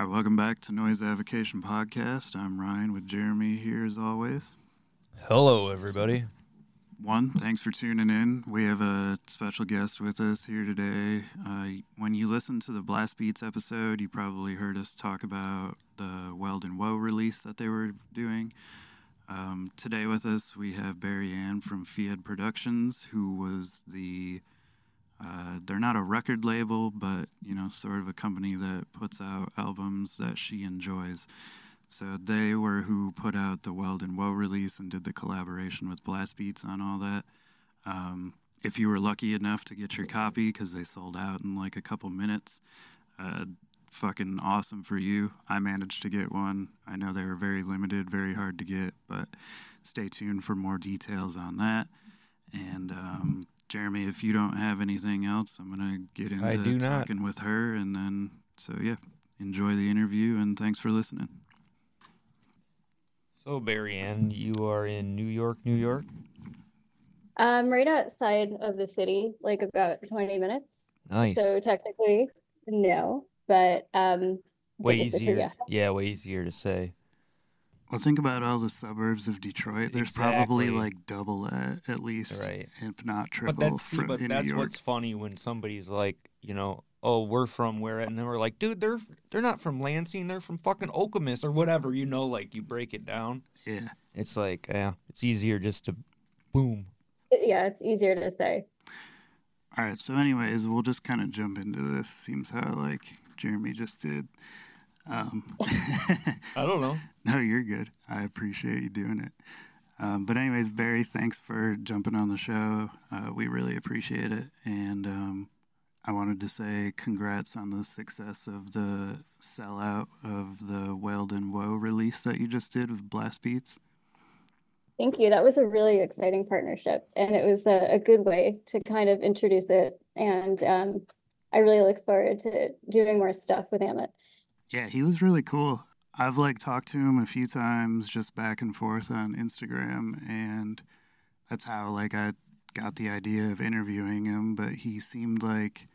Hi, welcome back to Noise Avocation Podcast. I'm Ryan with Jeremy here as always. Hello, everybody. One, thanks for tuning in. We have a special guest with us here today. Uh, when you listened to the Blast Beats episode, you probably heard us talk about the Weald and Woe release that they were doing. Um, today with us, we have Bariann from Fiadh Productions, who was the uh, they're not a record label, but you know, sort of a company that puts out albums that she enjoys. So they were who put out the Weald and Woe release and did the collaboration with Blast Beats on all that. Um, if you were lucky enough to get your copy, because they sold out in like a couple minutes, uh, fucking awesome for you. I managed to get one. I know they were very limited, very hard to get, but stay tuned for more details on that. And um, Jeremy, if you don't have anything else, I'm gonna get into talking not. with her, and then so yeah, enjoy the interview, and thanks for listening. So, Bariann, you are in New York, New York? I'm right outside of the city, like about 20 minutes. Nice. So, technically, no, but um, way easier. Yeah. yeah, way easier to say. Well, think about all the suburbs of Detroit. There's exactly. probably like double that at least, right? If not triple. But that's, see, but that's what's funny when somebody's like, you know, oh, we're from where, and then we're like, dude, they're they're not from Lansing, they're from fucking Okemos or whatever. You know, like you break it down. Yeah. It's like, yeah, it's easier just to, boom. Yeah, it's easier to say. All right. So, anyways, we'll just kind of jump into this. Seems how like Jeremy just did. Um, I don't know. No, you're good. I appreciate you doing it. Um, but anyways, Barry, thanks for jumping on the show. Uh, we really appreciate it, and um, I wanted to say congrats on the success of the sellout of the Weald and Woe release that you just did with Blast Beats. Thank you. That was a really exciting partnership, and it was a, a good way to kind of introduce it. And um, I really look forward to doing more stuff with Amit. Yeah, he was really cool. I've like talked to him a few times just back and forth on Instagram, and that's how like I got the idea of interviewing him, but he seemed like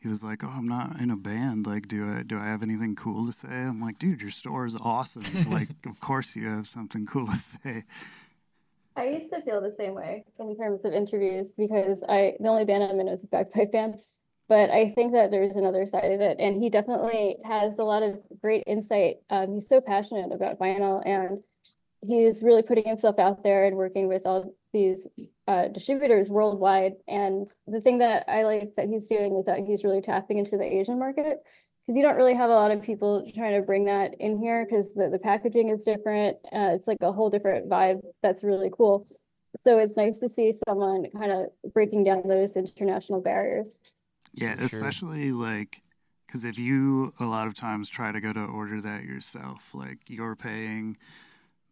he was like, "Oh, I'm not in a band. Like, do I do I have anything cool to say?" I'm like, "Dude, your store is awesome. like, of course you have something cool to say." I used to feel the same way in terms of interviews because I the only band I'm in is a bagpipe band, but I think that there's another side of it, and he definitely has a lot of great insight. Um, he's so passionate about vinyl, and he's really putting himself out there and working with all these uh, distributors worldwide. And the thing that I like that he's doing is that he's really tapping into the Asian market because you don't really have a lot of people trying to bring that in here because the, the packaging is different. Uh, it's like a whole different vibe that's really cool. So it's nice to see someone kind of breaking down those international barriers. Yeah, especially like because if you a lot of times try to go to order that yourself, like you're paying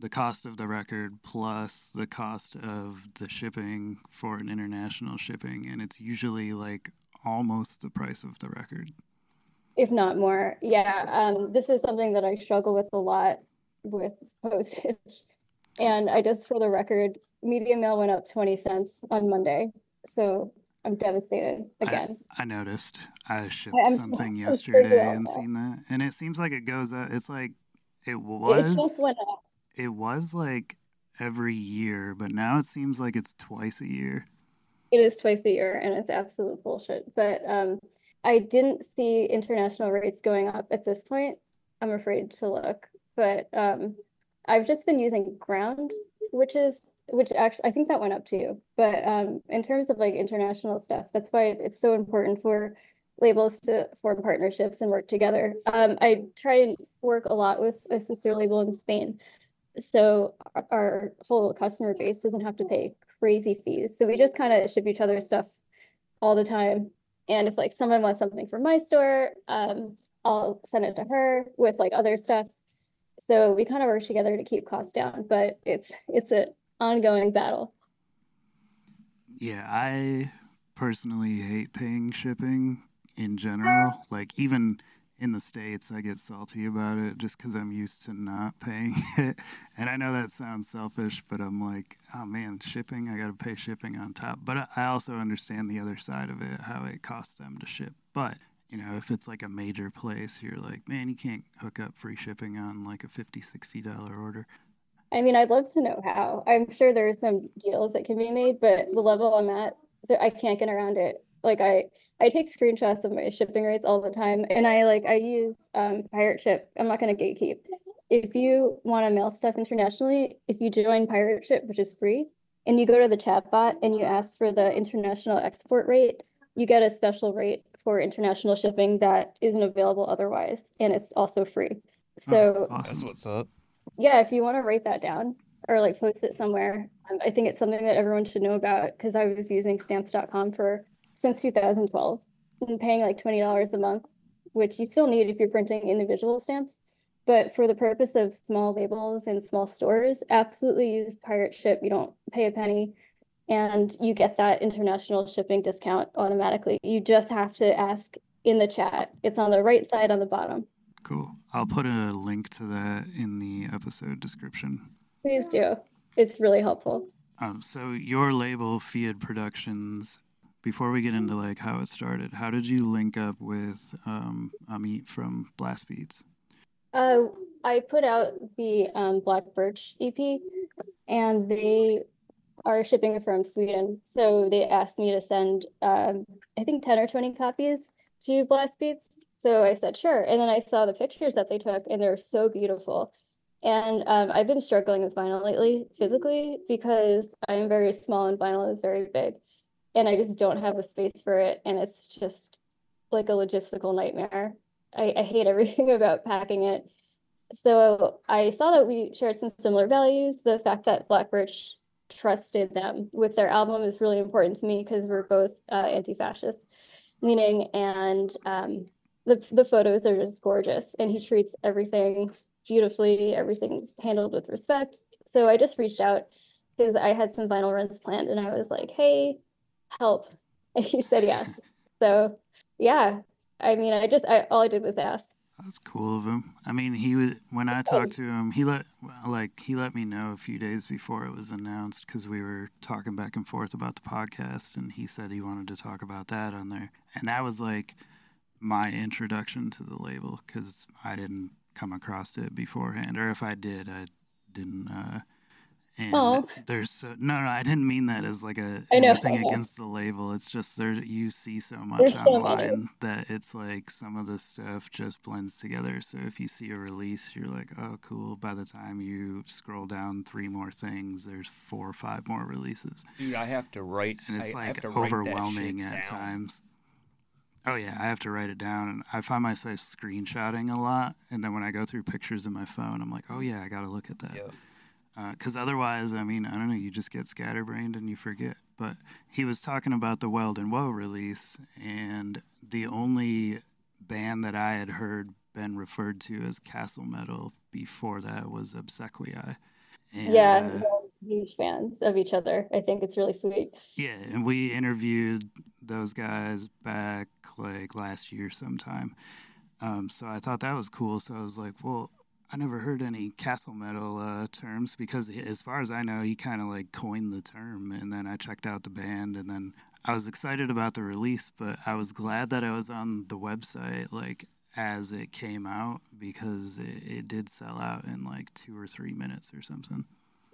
the cost of the record plus the cost of the shipping for an international shipping and it's usually like almost the price of the record. If not more. Yeah um, this is something that i struggle with a lot with postage. And i just for the record media mail went up 20 cents on monday. So i'm devastated again i, I noticed i shipped I'm something yesterday and seen that and it seems like it goes up it's like it was it just went up it was like every year, but now it seems like it's twice a year. It is twice a year, and it's absolute bullshit. But um, I didn't see international rates going up at this point. I'm afraid to look, but um, I've just been using Ground, which is which actually I think that went up too. But um, in terms of like international stuff, that's why it's so important for labels to form partnerships and work together. Um, I try and work a lot with a sister label in Spain so our whole customer base doesn't have to pay crazy fees. So we just kind of ship each other stuff all the time. And if like someone wants something from my store, um, I'll send it to her with like other stuff. So we kind of work together to keep costs down, but it's it's an ongoing battle. Yeah, I personally hate paying shipping in general. Like even in the states i get salty about it just because i'm used to not paying it and i know that sounds selfish but i'm like oh man shipping i gotta pay shipping on top but i also understand the other side of it how it costs them to ship but you know, if it's like a major place, you're like, man, you can't hook up free shipping on like a 50 $60 order. I mean, I'd love to know how. I'm sure there's some deals that can be made, but the level I'm at, I can't get around it. Like I, I take screenshots of my shipping rates all the time, and I like I use um, Pirate Ship. I'm not going to gatekeep. If you want to mail stuff internationally, if you join Pirate Ship, which is free, and you go to the chatbot and you ask for the international export rate, you get a special rate for international shipping that isn't available otherwise, and it's also free. Oh, so oh, awesome. that's what's up. Yeah, if you want to write that down or like post it somewhere, um, I think it's something that everyone should know about because I was using stamps.com for since 2012 and paying like $20 a month, which you still need if you're printing individual stamps. But for the purpose of small labels and small stores, absolutely use Pirate Ship. You don't pay a penny and you get that international shipping discount automatically. You just have to ask in the chat. It's on the right side on the bottom. Cool. I'll put a link to that in the episode description. Please do. It's really helpful. Um, so your label, Fiadh Productions, before we get into like how it started, how did you link up with um, Amit from Blast Beats? Uh, I put out the um, Black Birch EP, and they are shipping from Sweden. So they asked me to send, um, I think, 10 or 20 copies to Blast Beats. So I said, sure. And then I saw the pictures that they took, and they're so beautiful. And um, I've been struggling with vinyl lately physically because I'm very small and vinyl is very big. And I just don't have a space for it. And it's just like a logistical nightmare. I, I hate everything about packing it. So I saw that we shared some similar values. The fact that Black Birch trusted them with their album is really important to me because we're both uh, anti-fascist leaning and um, the, the photos are just gorgeous and he treats everything beautifully everything's handled with respect so i just reached out because i had some vinyl runs planned and i was like hey help and he said yes so yeah i mean i just I, all i did was ask that's cool of him. I mean, he was when I talked to him. He let like he let me know a few days before it was announced because we were talking back and forth about the podcast, and he said he wanted to talk about that on there, and that was like my introduction to the label because I didn't come across it beforehand, or if I did, I didn't. Uh, and oh. there's no, no, I didn't mean that as like a I know, anything against the label. It's just there you see so much there's online so that it's like some of the stuff just blends together. So if you see a release, you're like, oh, cool. By the time you scroll down three more things, there's four or five more releases. Dude, I have to write, and it's I like overwhelming at down. times. Oh yeah, I have to write it down, and I find myself screenshotting a lot. And then when I go through pictures in my phone, I'm like, oh yeah, I got to look at that. Yeah because uh, otherwise, I mean, I don't know, you just get scatterbrained and you forget. But he was talking about the Weald and Woe release, and the only band that I had heard been referred to as Castle Metal before that was Obsequiae. And, yeah, uh, huge fans of each other. I think it's really sweet. Yeah, and we interviewed those guys back like last year sometime. Um, so I thought that was cool. So I was like, well, I never heard any castle metal uh, terms because, as far as I know, he kind of like coined the term. And then I checked out the band, and then I was excited about the release, but I was glad that I was on the website like as it came out because it, it did sell out in like two or three minutes or something.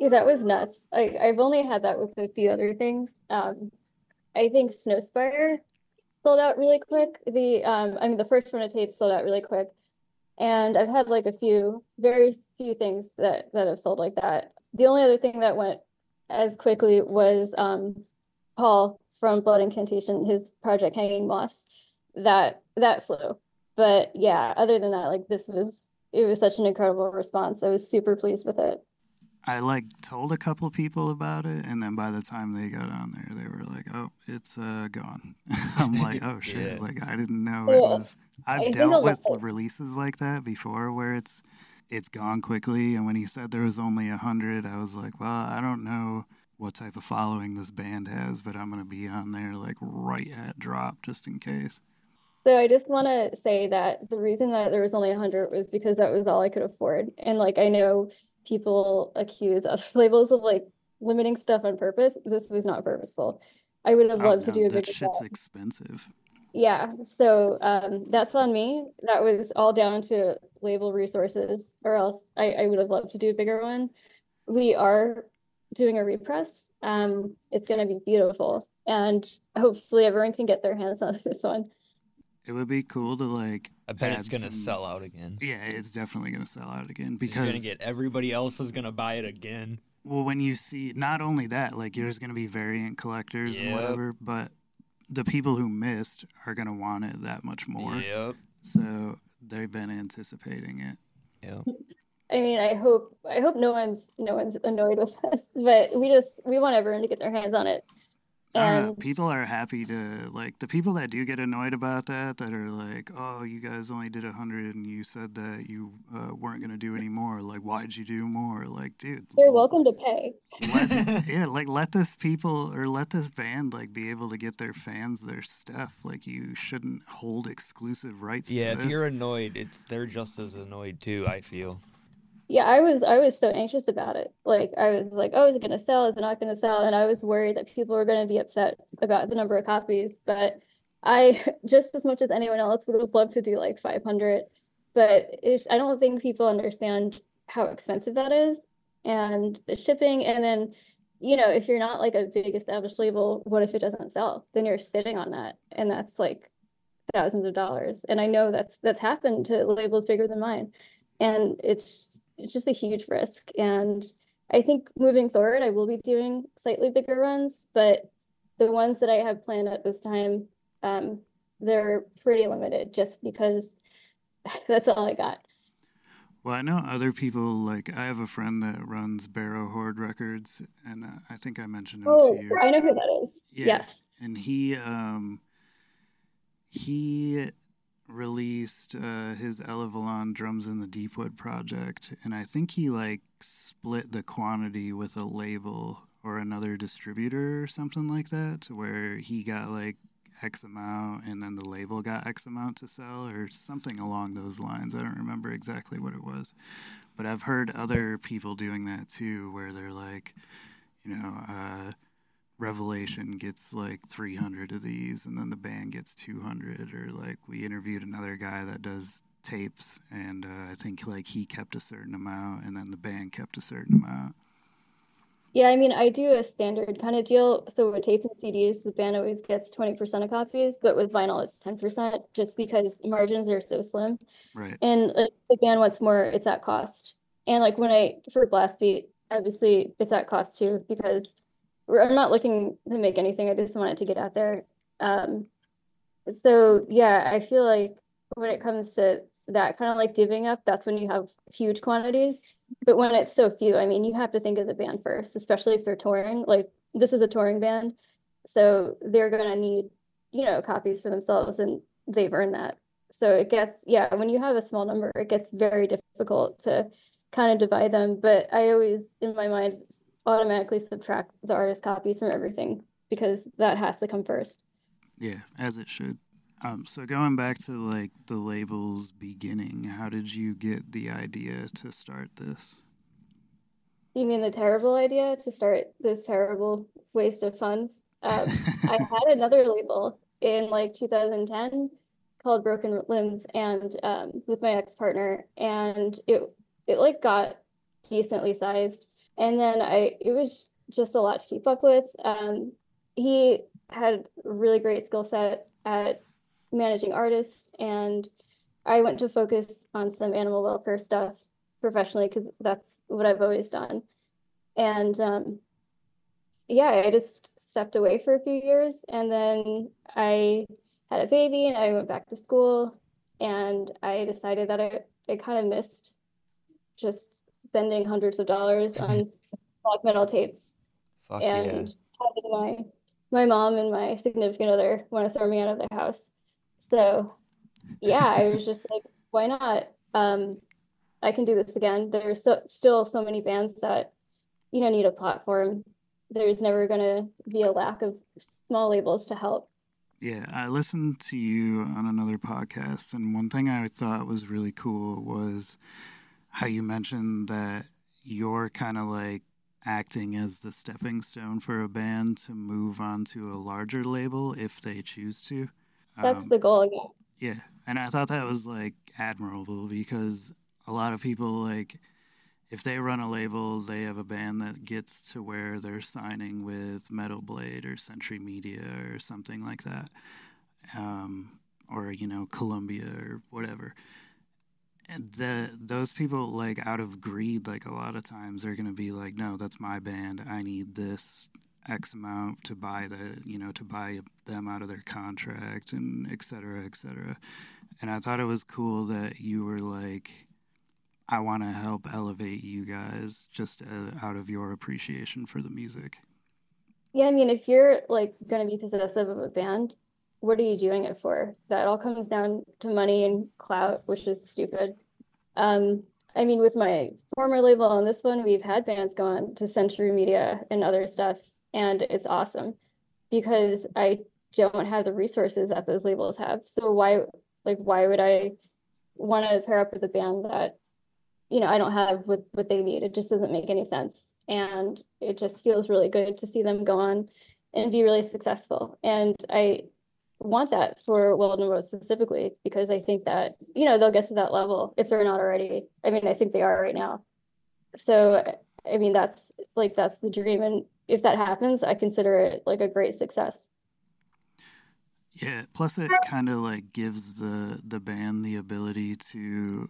Yeah, that was nuts. I, I've only had that with a few other things. Um, I think Snowspire sold out really quick. The um, I mean, the first run of tape sold out really quick and I've had like a few, very few things that that have sold like that. The only other thing that went as quickly was um, Paul from Blood Incantation, his project Hanging Moss. That that flew. But yeah, other than that, like this was it was such an incredible response. I was super pleased with it. I like told a couple people about it, and then by the time they got on there, they were like, "Oh, it's uh, gone." I'm like, "Oh shit!" Yeah. Like I didn't know it was. I've dealt with releases like that before, where it's it's gone quickly, and when he said there was only a hundred, I was like, "Well, I don't know what type of following this band has, but I'm gonna be on there like right at drop just in case." So I just want to say that the reason that there was only a 100 was because that was all I could afford. And like I know people accuse other labels of like limiting stuff on purpose. This was not purposeful. I would have oh, loved no, to do a bigger. That shit's expensive. Yeah, so um, that's on me. That was all down to label resources, or else I, I would have loved to do a bigger one. We are doing a repress. Um, it's going to be beautiful, and hopefully everyone can get their hands on this one. It would be cool to like. I bet it's gonna some- sell out again. Yeah, it's definitely gonna sell out again Because you're gonna get everybody else is gonna buy it again. well, when you see not only that, like there's gonna be variant collectors and whatever, but the people who missed are gonna want it that much more. Yep. So they've been anticipating it. Yeah. I mean, I hope I hope no one's no one's annoyed with us, but we just we want everyone to get their hands on it. I don't know. And People are happy to like the people that do get annoyed about that. That are like, "Oh, you guys only did a hundred, and you said that you uh, weren't gonna do any more. Like, why'd you do more? Like, dude, they're welcome to pay. let, yeah, like let this people or let this band like be able to get their fans their stuff. Like, you shouldn't hold exclusive rights. Yeah, to if this. you're annoyed, it's they're just as annoyed too. I feel. Yeah, I was I was so anxious about it. Like I was like, oh, is it gonna sell? Is it not gonna sell? And I was worried that people were gonna be upset about the number of copies. But I just as much as anyone else would have loved to do like 500. But I don't think people understand how expensive that is and the shipping. And then, you know, if you're not like a big established label, what if it doesn't sell? Then you're sitting on that, and that's like thousands of dollars. And I know that's that's happened to labels bigger than mine. And it's it's just a huge risk. And I think moving forward, I will be doing slightly bigger runs, but the ones that I have planned at this time, um, they're pretty limited just because that's all I got. Well, I know other people. Like, I have a friend that runs Barrow Horde Records, and uh, I think I mentioned him Oh, to you. I know who that is. Yeah. Yes. and he um he released uh, his Elavalon drums in the Deepwood project, and I think he like split the quantity with a label or another distributor or something like that, where he got like X amount and then the label got X amount to sell or something along those lines. I don't remember exactly what it was, but I've heard other people doing that too, where they're like, you know, uh, Revelation gets like 300 of these, and then the band gets 200. Or like we interviewed another guy that does tapes, and uh, I think like he kept a certain amount, and then the band kept a certain amount. Yeah, I mean, I do a standard kind of deal. So with tapes and CDs, the band always gets 20% of copies, but with vinyl, it's 10% just because margins are so slim. Right. And uh, the band wants more, it's at cost. And like when I, for Blast Beat, obviously it's at cost too, because I'm not looking to make anything. I just want it to get out there. Um, so yeah, I feel like when it comes to that kind of like divvying up, that's when you have huge quantities. But when it's so few, I mean, you have to think of the band first, especially if they're touring. Like this is a touring band, so they're gonna need, you know, copies for themselves, and they've earned that. So it gets, yeah, when you have a small number, it gets very difficult to kind of divide them. But I always, in my mind, automatically subtract the artist copies from everything because that has to come first. Yeah, as it should. Um, so going back to like the label's beginning, how did you get the idea to start this? You mean the terrible idea to start this terrible waste of funds? Um, I had another label in like 2010 called Broken Limbs, and um, with my ex-partner, and it it like got decently sized, and then I it was just a lot to keep up with. Um, he had really great skill set at managing artists, and I went to focus on some animal welfare stuff professionally because that's what I've always done. And um, yeah, I just stepped away for a few years and then I had a baby and I went back to school and I decided that I, I kind of missed just spending hundreds of dollars on black metal tapes Fuck and having my my mom and my significant other want to throw me out of their house. So yeah, I was just like, why not? Um, I can do this again. There's so, still so many bands that you know need a platform. There's never gonna be a lack of small labels to help. Yeah, I listened to you on another podcast, and one thing I thought was really cool was how you mentioned that you're kind of like acting as the stepping stone for a band to move on to a larger label if they choose to. That's um, the goal, yeah. Yeah, and I thought that was like admirable because a lot of people like if they run a label, they have a band that gets to where they're signing with Metal Blade or Century Media or something like that, um, or you know Columbia or whatever. The those people like out of greed, like a lot of times they're gonna be like, no, that's my band. I need this X amount to buy the you know to buy them out of their contract and et cetera, et cetera. And I thought it was cool that you were like I want to help elevate you guys just uh, out of your appreciation for the music. Yeah, I mean, if you're like to be possessive of a band, what are you doing it for? That all comes down to money and clout, which is stupid. Um, I mean, with my former label and this one, we've had bands go on to Century Media and other stuff, and it's awesome because I don't have the resources that those labels have. So why, like, why would I want to pair up with a band that you know, I don't have what, what they need. It just doesn't make any sense. And it just feels really good to see them go on and be really successful. And I want that for Weald and Woe specifically because I think that, you know, they'll get to that level if they're not already. I mean, I think they are right now. So, I mean, that's like, that's the dream. And if that happens, I consider it like a great success. Yeah. Plus, it kind of like gives the the band the ability to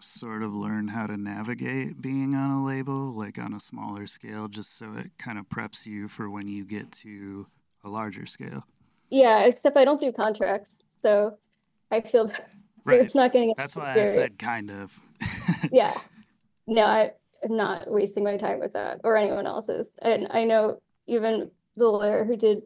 sort of learn how to navigate being on a label, like on a smaller scale, just so it kind of preps you for when you get to a larger scale. Yeah, except I don't do contracts, so I feel right. it's not getting. That's why I said kind of. yeah, no, I, am not wasting my time with that or anyone else's, and I know even the lawyer who did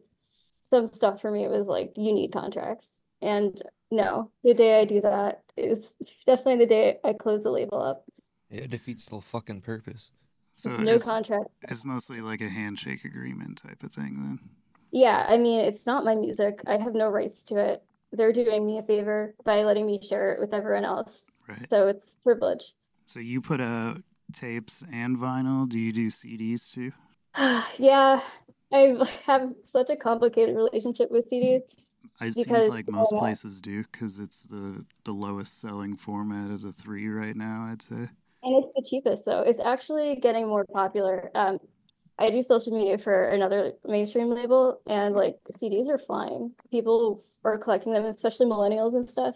some stuff for me was like, "You need contracts," and no, the day I do that is definitely the day I close the label up. It defeats the fucking purpose. So it's no contract. It's mostly like a handshake agreement type of thing then. Yeah, I mean, it's not my music. I have no rights to it. They're doing me a favor by letting me share it with everyone else. Right. So it's privilege. So you put out tapes and vinyl. Do you do CDs too? yeah, I have such a complicated relationship with CDs. It seems like most places do because it's the the lowest selling format of the three right now. I'd say. And it's the cheapest, though. It's actually getting more popular. Um, I do social media for another mainstream label, and like CDs are flying. People are collecting them, especially millennials and stuff.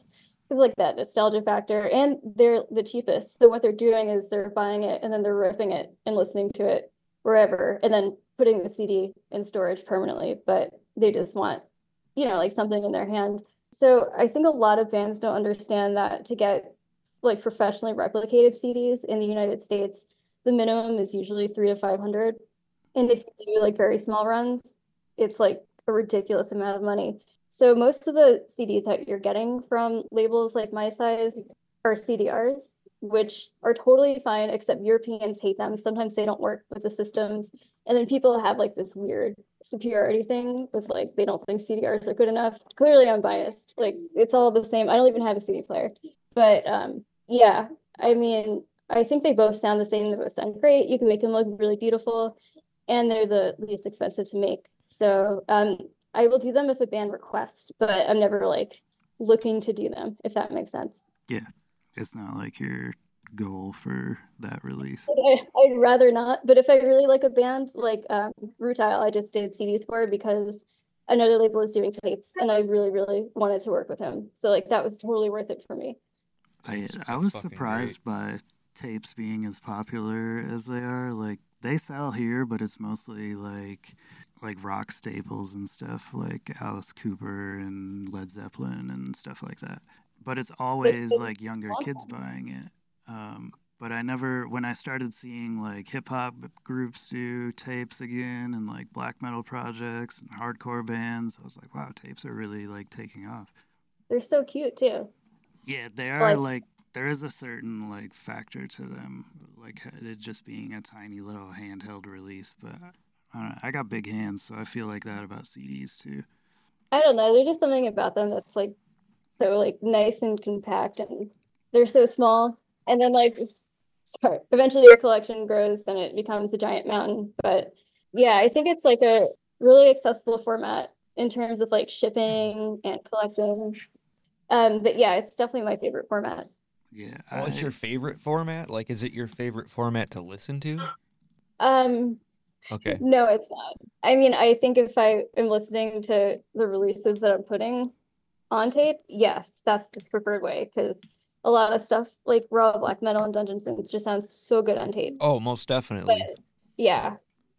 It's like that nostalgia factor, and they're the cheapest. So what they're doing is they're buying it and then they're ripping it and listening to it wherever, and then putting the CD in storage permanently. But they just want you know, like something in their hand. So I think a lot of bands don't understand that to get like professionally replicated CDs in the United States, the minimum is usually three to 500. And if you do like very small runs, it's like a ridiculous amount of money. So most of the CDs that you're getting from labels like My Size are CDRs which are totally fine, except Europeans hate them. Sometimes they don't work with the systems. And then people have like this weird superiority thing with like, they don't think CDRs are good enough. Clearly, I'm biased. Like, it's all the same. I don't even have a CD player. But um, yeah, I mean, I think they both sound the same. They both sound great. You can make them look really beautiful, and they're the least expensive to make. So um, I will do them if a band requests, but I'm never like looking to do them, if that makes sense. Yeah it's not like your goal for that release. I, would rather not, but if I really like a band like um, Rutile, I just did CDs for because another label was doing tapes, and I really, really wanted to work with him. So like that was totally worth it for me. I I was surprised great. by tapes being as popular as they are. Like they sell here, but it's mostly like like rock staples and stuff like Alice Cooper and Led Zeppelin and stuff like that but it's always like younger kids buying it. Um, but I never, when I started seeing like hip hop groups do tapes again and like black metal projects and hardcore bands, I was like, wow, tapes are really like taking off. They're so cute too. Yeah, they are like, like there is a certain like factor to them, like it just being a tiny little handheld release. But I, I got big hands, so I feel like that about CDs too. I don't know. There's just something about them that's like so like nice and compact and they're so small and then like sorry, eventually your collection grows and it becomes a giant mountain but yeah i think it's like a really accessible format in terms of like shipping and collecting. Um, but yeah, it's definitely my favorite format. Yeah. What's I- your favorite format? Like, is it your favorite format to listen to? Um, Okay. no, it's not. I mean, I think if I am listening to the releases that I'm putting on tape, yes, that's the preferred way because a lot of stuff like raw black metal and dungeon synth just sounds so good on tape. Oh, most definitely. But yeah,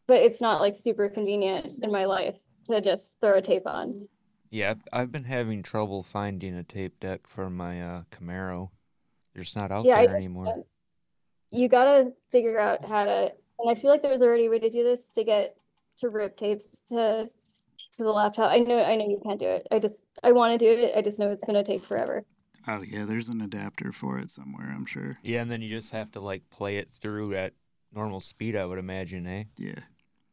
but it's not like super convenient in my life to just throw a tape on. Yeah, I've- I've been having trouble finding a tape deck for my uh, Camaro. They're just not out Yeah, I there get anymore. You gotta figure out how to, and I feel like there's already a way to do this to get to rip tapes to to the laptop. I know, I know you can't do it. I just, I want to do it. I just know it's gonna take forever. Oh yeah, there's an adapter for it somewhere. I'm sure. Yeah, and then you just have to like play it through at normal speed, I would imagine, eh? Yeah.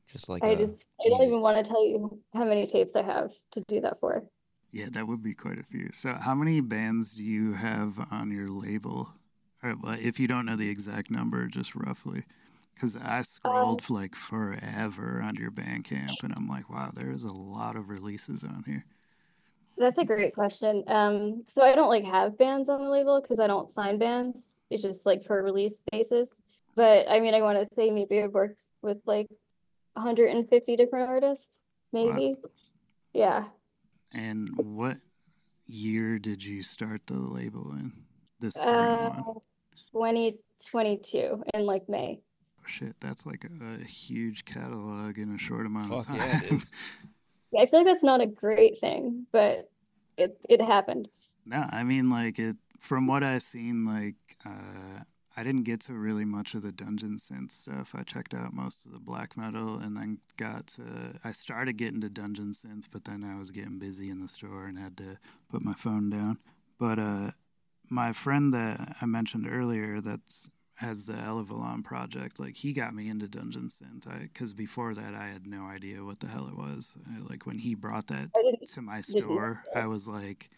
Just like I a- just, I don't yeah. even want to tell you how many tapes I have to do that for. Yeah, that would be quite a few. So, how many bands do you have on your label? Or, well, if you don't know the exact number, just roughly. Because I scrolled for like forever on your Bandcamp, and I'm like, wow, there is a lot of releases on here. That's a great question. Um, so I don't like have bands on the label because I don't sign bands. It's just like for release basis. But I mean, I want to say maybe I've worked with like 150 different artists, maybe. Yeah. And what year did you start the label in? This current Uh, one? 2022 in like May. Oh, shit, that's like a, a huge catalog in a short amount of time. yeah. Yeah, I feel like that's not a great thing, but it it happened. No, I mean like it from what I've seen, like uh I didn't get to really much of the dungeon synth stuff. I checked out most of the black metal and then got to I started getting to dungeon synths, but then I was getting busy in the store and had to put my phone down. But uh my friend that I mentioned earlier that's has the Elevalon project, like he got me into dungeon synth. Because before that, I had no idea what the hell it was. I, like when he brought that to my store, I was like,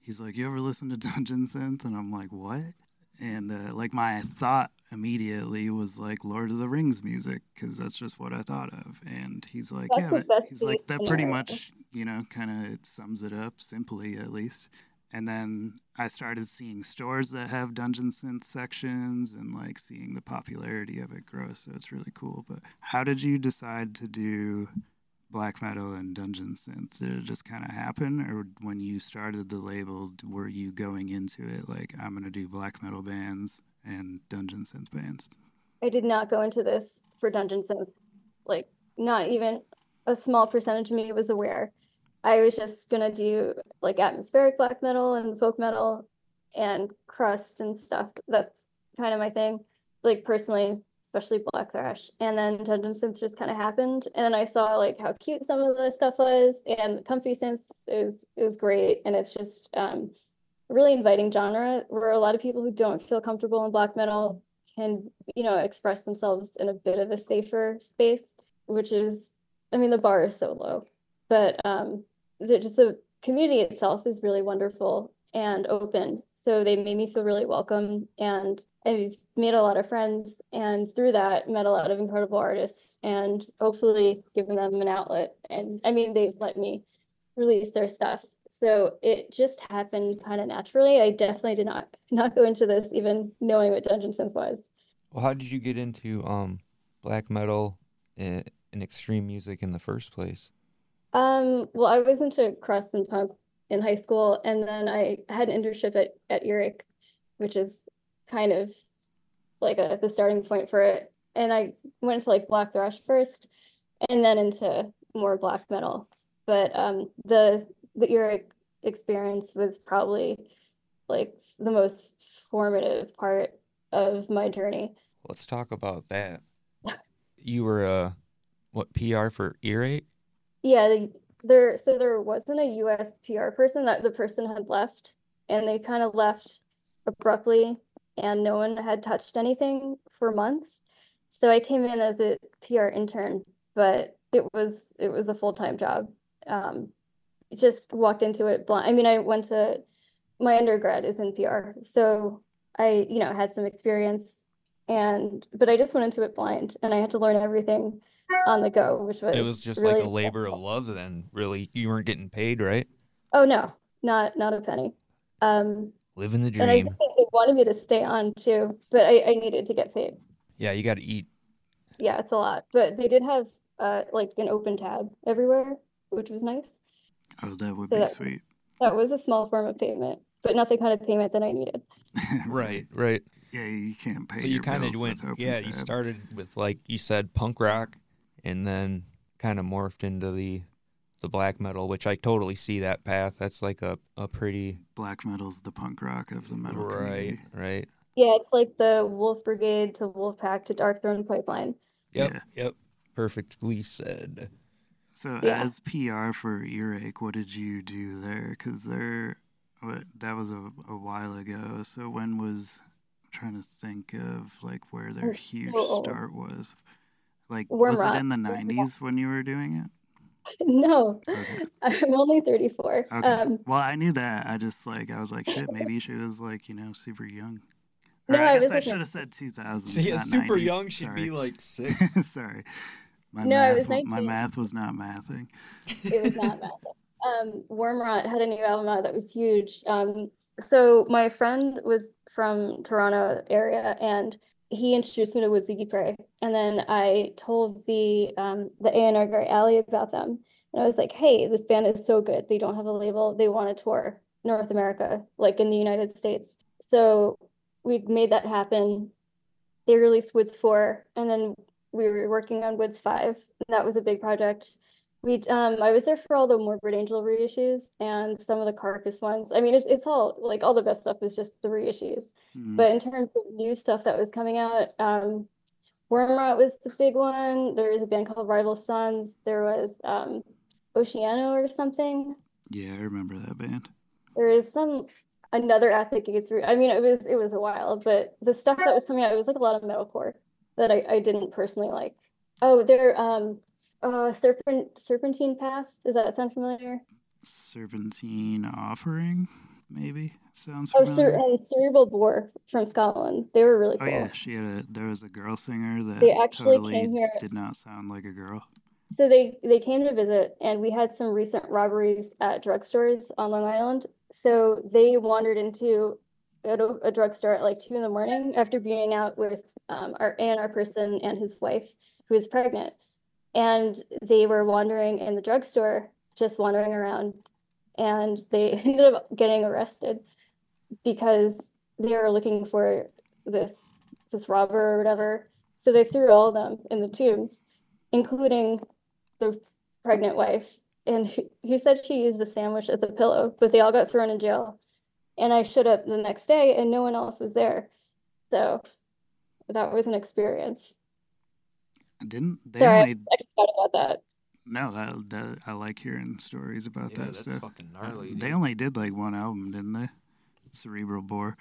he's like, you ever listen to Dungeon Synth? And I'm like, what? And uh, like my thought immediately was like Lord of the Rings music because that's just what I thought of. And he's like, That's yeah, that, he's like that pretty much, you know, kind of sums it up simply at least. And then I started seeing stores that have Dungeon Synth sections and like seeing the popularity of it grow. So it's really cool. But how did you decide to do black metal and dungeon synth? Did it just kind of happen, or when you started the label, were you going into it like I'm gonna do black metal bands and dungeon synth bands? I did not go into this for Dungeon Synth. Like, not even a small percentage of me was aware. I was just gonna do like atmospheric black metal and folk metal and crust and stuff. That's kind of my thing. Like personally, especially black thrash. And then Dungeon Synth just kind of happened. And then I saw like how cute some of the stuff was and comfy synth is is great. And it's just um really inviting genre where a lot of people who don't feel comfortable in black metal can, you know, express themselves in a bit of a safer space, which is, I mean, the bar is so low, but um, the, just the community itself is really wonderful and open. So they made me feel really welcome, and I've made a lot of friends, and through that, met a lot of incredible artists, and hopefully given them an outlet. And I mean, they've let me release their stuff. So it just happened kind of naturally. I definitely did not not go into this even knowing what Dungeon Synth was. Well, how did you get into um black metal and, and extreme music in the first place? Um, well, I was into crust and punk in high school, and then I had an internship at at Earache, which is kind of like a the starting point for it. And I went into like black thrash first, and then into more black metal. But um, the the Earache experience was probably like the most formative part of my journey. Let's talk about that. You were uh what PR for Earache? Yeah, the, there so there wasn't a US PR person that the person had left and they kind of left abruptly and no one had touched anything for months. So I came in as a PR intern, but it was it was a full-time job. Um, just walked into it blind. I mean, I went to my undergrad is in PR, so I, you know, had some experience and but I just went into it blind and I had to learn everything on the go, which was It was just really like a labor of love then, really. You weren't getting paid, right? Oh no, not not a penny. Um, Living the dream. Think they wanted me to stay on too, but I, I needed to get paid. Yeah, you got to eat. Yeah, it's a lot, but they did have uh like an open tab everywhere, which was nice. Oh, that would So be that- sweet. That was a small form of payment, but not the kind of payment that I needed. Right, right. Yeah, you can't pay So you kind of went, with open yeah, you started with like you said punk rock and then kind of morphed into the the black metal, which I totally see that path. That's like a, a pretty Black metal's the punk rock of the metal right, community. right. Yeah, it's like the Wolfbrigade to Wolfpack to Darkthrone pipeline. Yep, Yeah. yep. Perfectly said. So Yeah. as PR for Earache, what did you do there? Because there, what, that was a, a while ago. So when was? I'm trying to think of like where their Oh, huge old. start was. Like Worm was it in the Wormrot. '90s when you were doing it? No, Okay. I'm only 34. Okay. Um, well, I knew that. I just like I was like, shit. Maybe she was like you know super young. Or No, I I guess was I like- should have said 2000s. yeah, not super 90s. young should Sorry. be like six. Sorry. My No, I math, was my math was not mathing. it was not bad. Um, Wormrot had a new album out that was huge. Um, so my friend was from Toronto area and he introduced me to Woods of Ypres. And then I told the um, the A&R guy Ali about them. And I was like, hey, this band is so good. They don't have a label. They want to tour North America, like in the United States. So we made that happen. They released Woods 4, and then we were working on Woods 5. And that was a big project. We um I was there for all the Morbid Angel reissues and some of the Carcass ones. I mean, it's it's all like all the best stuff is just the reissues. Mm. But in terms of new stuff that was coming out, um, Wormrot was the big one. There was a band called Rival Sons. There was um, Oceano or something. yeah, I remember that band. There is some another the gates. Re- I mean, it was it was a while, but the stuff that was coming out, it was like a lot of metalcore that I, I didn't personally like. Oh, there um uh Serpent Serpentine Path. Does that sound familiar? Serpentine Offering, maybe sounds Oh, Cer- and Cerebral Bore from Scotland. They were really cool. Oh yeah, she had a. There was a girl singer that They actually totally came here- did not sound like a girl. So they they came to visit, and we had some recent robberies at drugstores on Long Island. So they wandered into a, a drugstore at like two in the morning after being out with um, our and our person and his wife, who is pregnant, and they were wandering in the drugstore, just wandering around, and they ended up getting arrested because they were looking for this this robber or whatever. So they threw all of them in the tombs, including the pregnant wife. And he, he said she used a sandwich as a pillow, but they all got thrown in jail. And I showed up the next day and no one else was there. So that was an experience. Didn't they Sorry, only? I forgot about that. No, that, that I like hearing stories about Yeah, that that's stuff. fucking Uh, gnarly. They only did like one album, didn't they? Cerebral Bore.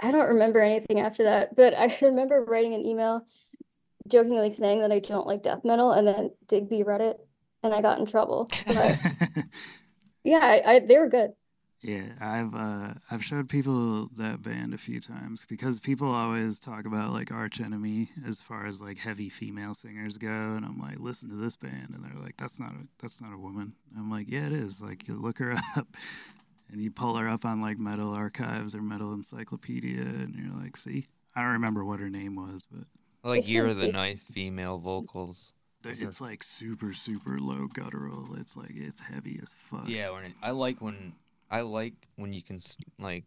I don't remember anything after that, but I remember writing an email jokingly saying that I don't like death metal, and then Digby read it, and I got in trouble. But yeah, I, I they were good. Yeah, I've uh I've showed people that band a few times because people always talk about like Arch Enemy as far as like heavy female singers go, and I'm like, listen to this band, and they're like, that's not a that's not a woman. I'm like, yeah, it is. Like you look her up, and you pull her up on like Metal Archives or Metal Encyclopedia, and you're like, see, I don't remember what her name was, but like It's Year of the fancy. Knife female vocals. th- Those are- it's like super super low guttural. It's like it's heavy as fuck. Yeah, when it, I like when I like when you can like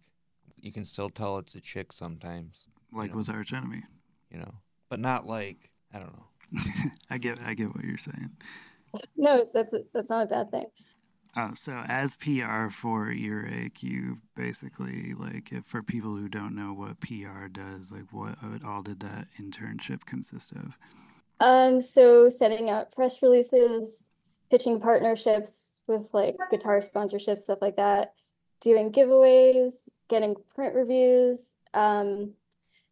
you can still tell it's a chick sometimes, like Yeah. with Arch Enemy. you know, but not like I don't know. I get I get what you're saying. No, it's, that's that's not a bad thing. Oh, so as PR for Earache, you basically like if for people who don't know what PR does, like what all did that internship consist of? Um, so setting up press releases, pitching partnerships with like guitar sponsorships, stuff like that, doing giveaways, getting print reviews, um,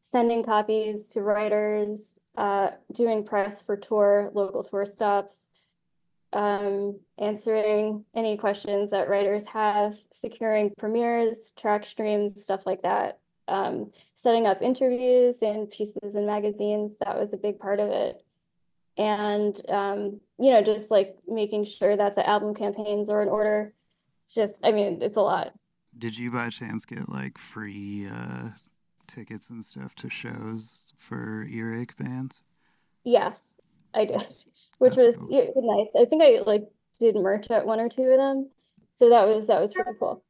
sending copies to writers, uh, doing press for tour, local tour stops, um, answering any questions that writers have, securing premieres, track streams, stuff like that. Um, setting up interviews and pieces in magazines, that was a big part of it. and um, you know, just like making sure that the album campaigns are in order. It's just, I mean, it's a lot. Did you by chance get like free uh, tickets and stuff to shows for earache bands? Yes, I did, which That's was cool. yeah, nice. I think I like did merch at one or two of them, so that was that was pretty cool.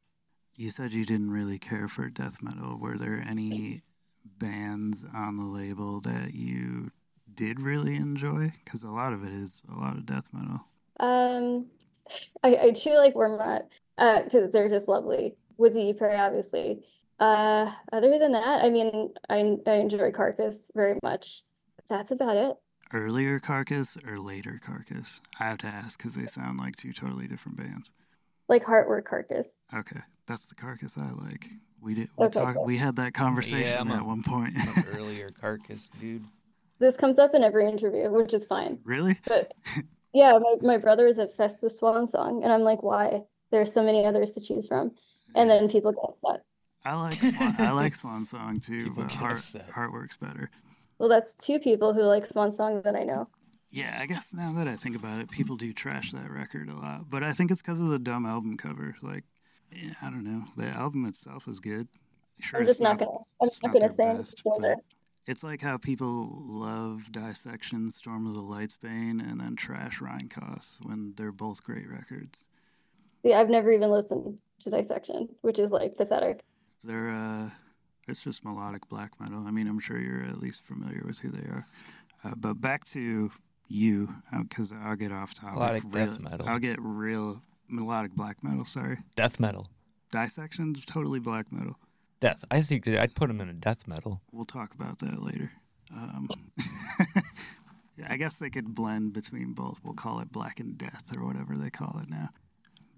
You said you didn't really care for death metal. Were there any bands on the label that you did really enjoy? Because a lot of it is a lot of death metal. Um, I, I do like Wormrot, uh, because they're just lovely. Woods of Ypres, obviously. Uh, other than that, I mean, I I enjoy Carcass very much. That's about it. Earlier Carcass or later Carcass? I have to ask because they sound like two totally different bands. Like Heartwork Carcass. Okay, that's the Carcass I like. We did. We Okay, talked. cool. We had that conversation I'm a- at one point. I'm earlier carcass, dude. This comes up in every interview, which is fine. really? But yeah, my, my brother is obsessed with Swan Song, and I'm like, why? There's so many others to choose from. And then people get upset. I like Swan, I like Swan Song too, People but Heart upset. Heart works better. Well, that's two people who like Swan Song that I know. Yeah, I guess now that I think about it, people do trash that record a lot, but I think it's because of the dumb album cover. Like, yeah, I don't know, the album itself is good. Sure, I'm just not gonna. I'm not not gonna say best, it's like how people love Dissection, Storm of the Light's Bane, and then trash Reinkaos when they're both great records. See, I've never even listened to Dissection, which is like pathetic. They're uh, it's just melodic black metal. I mean, I'm sure you're at least familiar with who they are. Uh, but back to you, because I'll get off topic. Melodic real- death metal. I'll get real melodic black metal. Sorry, Death metal. Dissection's totally black metal. Death. I think I'd put them in a death metal. We'll talk about that later. Um, I guess they could blend between both. We'll call it Black and Death or whatever they call it now.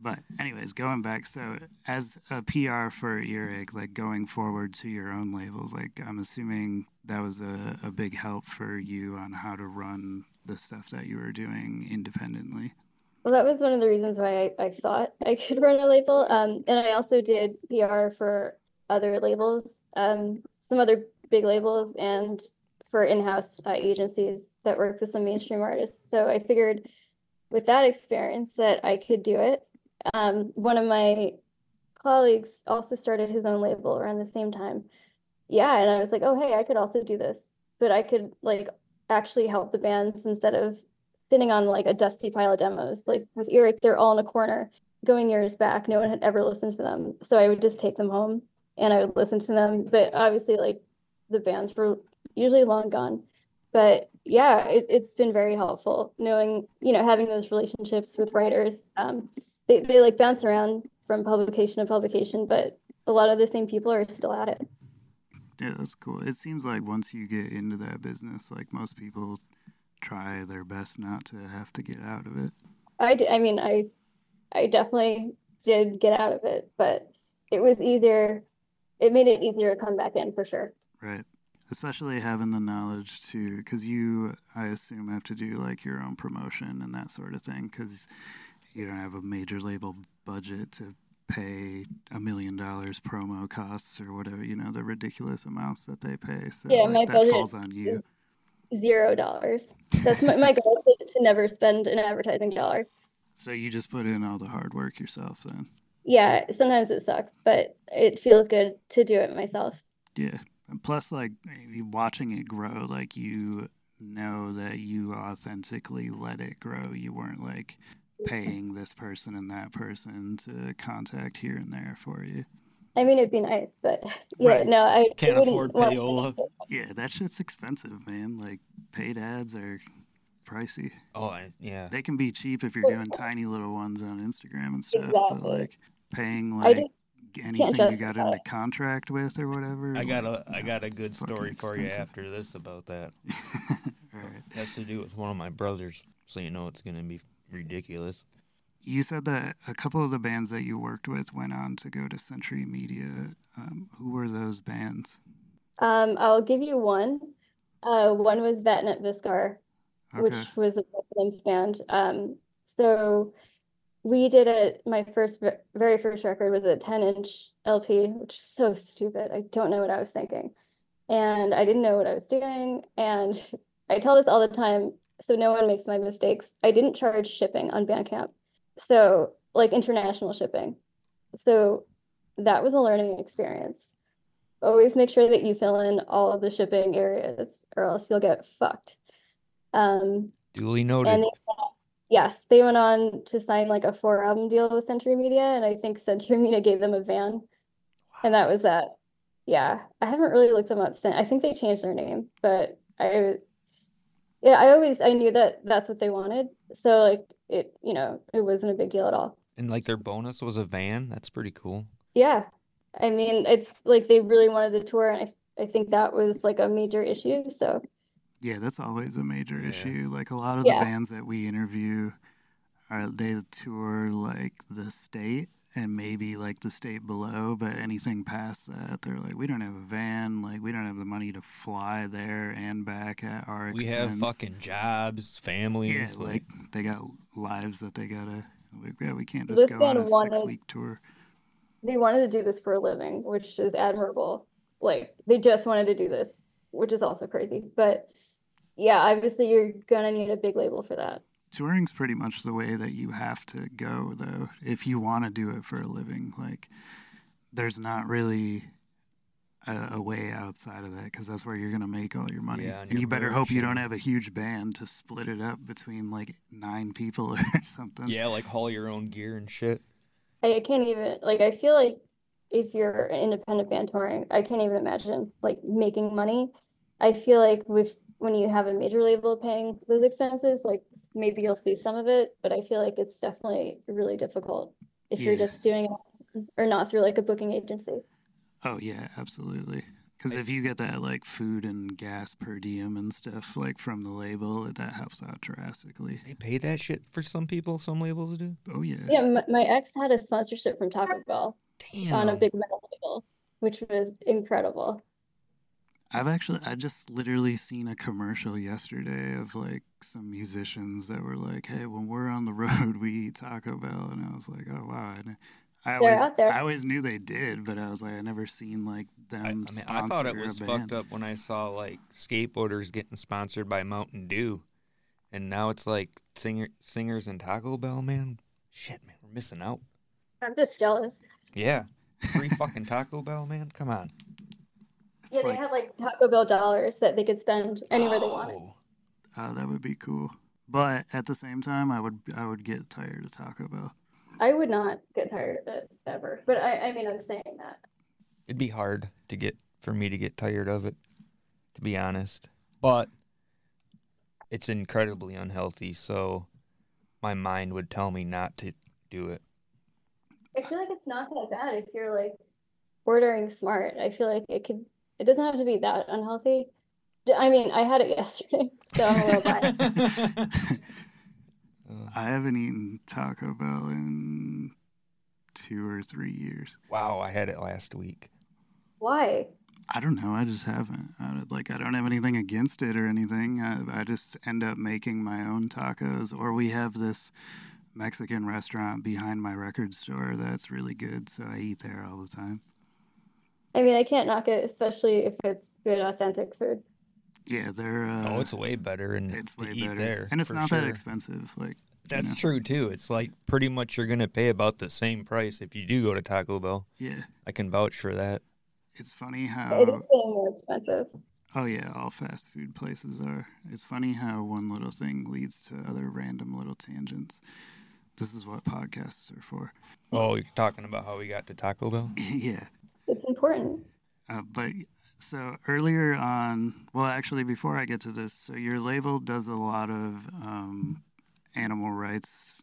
But anyways, going back, so as a PR for Earache, like going forward to your own labels, like I'm assuming that was a, a big help for you on how to run the stuff that you were doing independently. Well, that was one of the reasons why I, I thought I could run a label. Um, and I also did PR for other labels, um, some other big labels, and for in-house uh, agencies that work with some mainstream artists. So I figured with that experience that I could do it. Um, one of my colleagues also started his own label around the same time. Yeah, and I was like, oh, hey, I could also do this, but I could like actually help the bands instead of sitting on like a dusty pile of demos. Like with Earache, they're all in a corner. Going years back, no one had ever listened to them. So I would just take them home and I would listen to them. But obviously, like the bands were usually long gone. But yeah, it, it's been very helpful knowing, you know, having those relationships with writers. Um, they, they like bounce around from publication to publication, but a lot of the same people are still at it. Yeah, that's cool. It seems like once you get into that business, like most people try their best not to have to get out of it. I, d- I mean, I, I definitely did get out of it, but it was easier. It made it easier to come back in for sure. Right. Especially having the knowledge to, because you, I assume, have to do like your own promotion and that sort of thing, because you don't have a major label budget to pay a million dollars promo costs or whatever, you know, the ridiculous amounts that they pay. So Yeah, like, my that budget falls on you. Zero dollars. That's my, my goal to never spend an advertising dollar. So you just put in all the hard work yourself then. Yeah, sometimes it sucks, but it feels good to do it myself. Yeah. And plus, like, watching it grow, like, you know that you authentically let it grow. You weren't, like, paying this person and that person to contact here and there for you. I mean, it'd be nice, but yeah, Right. no, I Can't afford payola. Yeah, that shit's expensive, man. Like, paid ads are pricey. Oh, I, yeah. They can be cheap if you're doing tiny little ones on Instagram and stuff, but, like, paying, like, anything you got into it. contract with or whatever. I got like, a I no, got a good story for you after this about that. All right. It has to do with one of my brothers, so you know it's gonna be ridiculous. You said that a couple of the bands that you worked with went on to go to Century Media. Um, who were those bands? Um, I'll give you one. Uh, one was Vattnet Viskar, which was a Brooklyn's band. Um, so we did it. My first, very first record was a 10 inch LP, which is so stupid. I don't know what I was thinking. And I didn't know what I was doing. And I tell this all the time. So no one makes my mistakes. I didn't charge shipping on Bandcamp. So like international shipping. So that was a learning experience. Always make sure that you fill in all of the shipping areas or else you'll get fucked. Um, Duly noted. and they, yes, they went on to sign like a four album deal with Century Media, and I think Century Media gave them a van, and that was that. Yeah, I haven't really looked them up since. I think they changed their name, but I, yeah, I always I knew that that's what they wanted, so like it, you know, it wasn't a big deal at all. And like their bonus was a van. That's pretty cool. Yeah, I mean, it's like they really wanted the tour, and I I think that was like a major issue. So Yeah, that's always a major Yeah. issue. Like a lot of Yeah. the bands that we interview are they tour like the state and maybe like the state below, but anything past that, they're like, we don't have a van, like we don't have the money to fly there and back at our We have fucking jobs, yeah, families. like they got lives that they gotta. Like, yeah, we can't just go on a wanted- six week tour. they wanted to do this for a living, which is admirable. Like they just wanted to do this, which is also crazy. But yeah, obviously you're gonna need a big label for that. Touring's pretty much the way that you have to go though if you want to do it for a living like there's not really a, a way outside of that because that's where you're going to make all your money Yeah, and and your you better merch hope you don't have a huge band to split it up between like nine people or something yeah, like haul your own gear and shit. I, I can't even like I feel like if you're an independent band touring, I can't even imagine like making money. I feel like with when you have a major label paying those expenses, like maybe you'll see some of it, but I feel like it's definitely really difficult if you're just doing it or not through like a booking agency. oh yeah absolutely because if you get that like food and gas per diem and stuff like from the label that helps out drastically They pay that shit for some people. Some labels do. oh yeah Yeah, my, my ex had a sponsorship from Taco Bell Damn. on a big metal label, which was incredible. I've actually I just literally seen a commercial yesterday of like some musicians that were like, "Hey, when we're on the road, we eat Taco Bell," and I was like, "Oh wow!" And I They're always out there. I always knew they did, but I was like, I never seen like them. I, I mean, I thought it was fucked up when I saw like skateboarders getting sponsored by Mountain Dew, and now it's like singer singers and Taco Bell. Man, shit, man, we're missing out. I'm just jealous. Yeah, free fucking Taco Bell, man. Come on. It's Yeah, they like, had like Taco Bell dollars that they could spend anywhere they wanted. Oh, oh, that would be cool. But at the same time, I would I would get tired of Taco Bell. I would not get tired of it ever. But I, I mean, I'm saying that. It'd be hard to get for me to get tired of it, to be honest. But it's incredibly unhealthy, so my mind would tell me not to do it. I feel like it's not that bad if you're like ordering smart. I feel like it could, it doesn't have to be that unhealthy. I mean, I had it yesterday, so I'm a little biased. I haven't eaten Taco Bell in two or three years. wow, I had it last week. Why? I don't know. I just haven't. I, like, I don't have anything against it or anything. I, I just end up making my own tacos, or we have this Mexican restaurant behind my record store that's really good, so I eat there all the time. I mean, I can't knock it, especially if it's good, authentic food. Yeah, they're. Uh, oh, it's way better and it's to way eat better, there. and it's for not that expensive. Like That's know. true too. It's like pretty much you're gonna pay about the same price if you do go to Taco Bell. yeah, I can vouch for that. it's funny It is how. getting more expensive. Oh yeah, all fast food places are. It's funny how one little thing leads to other random little tangents. This is what podcasts are for. Oh, you're talking about how we got to Taco Bell? yeah. Important. Uh, but so earlier on, well, actually, before I get to this, so your label does a lot of um, animal rights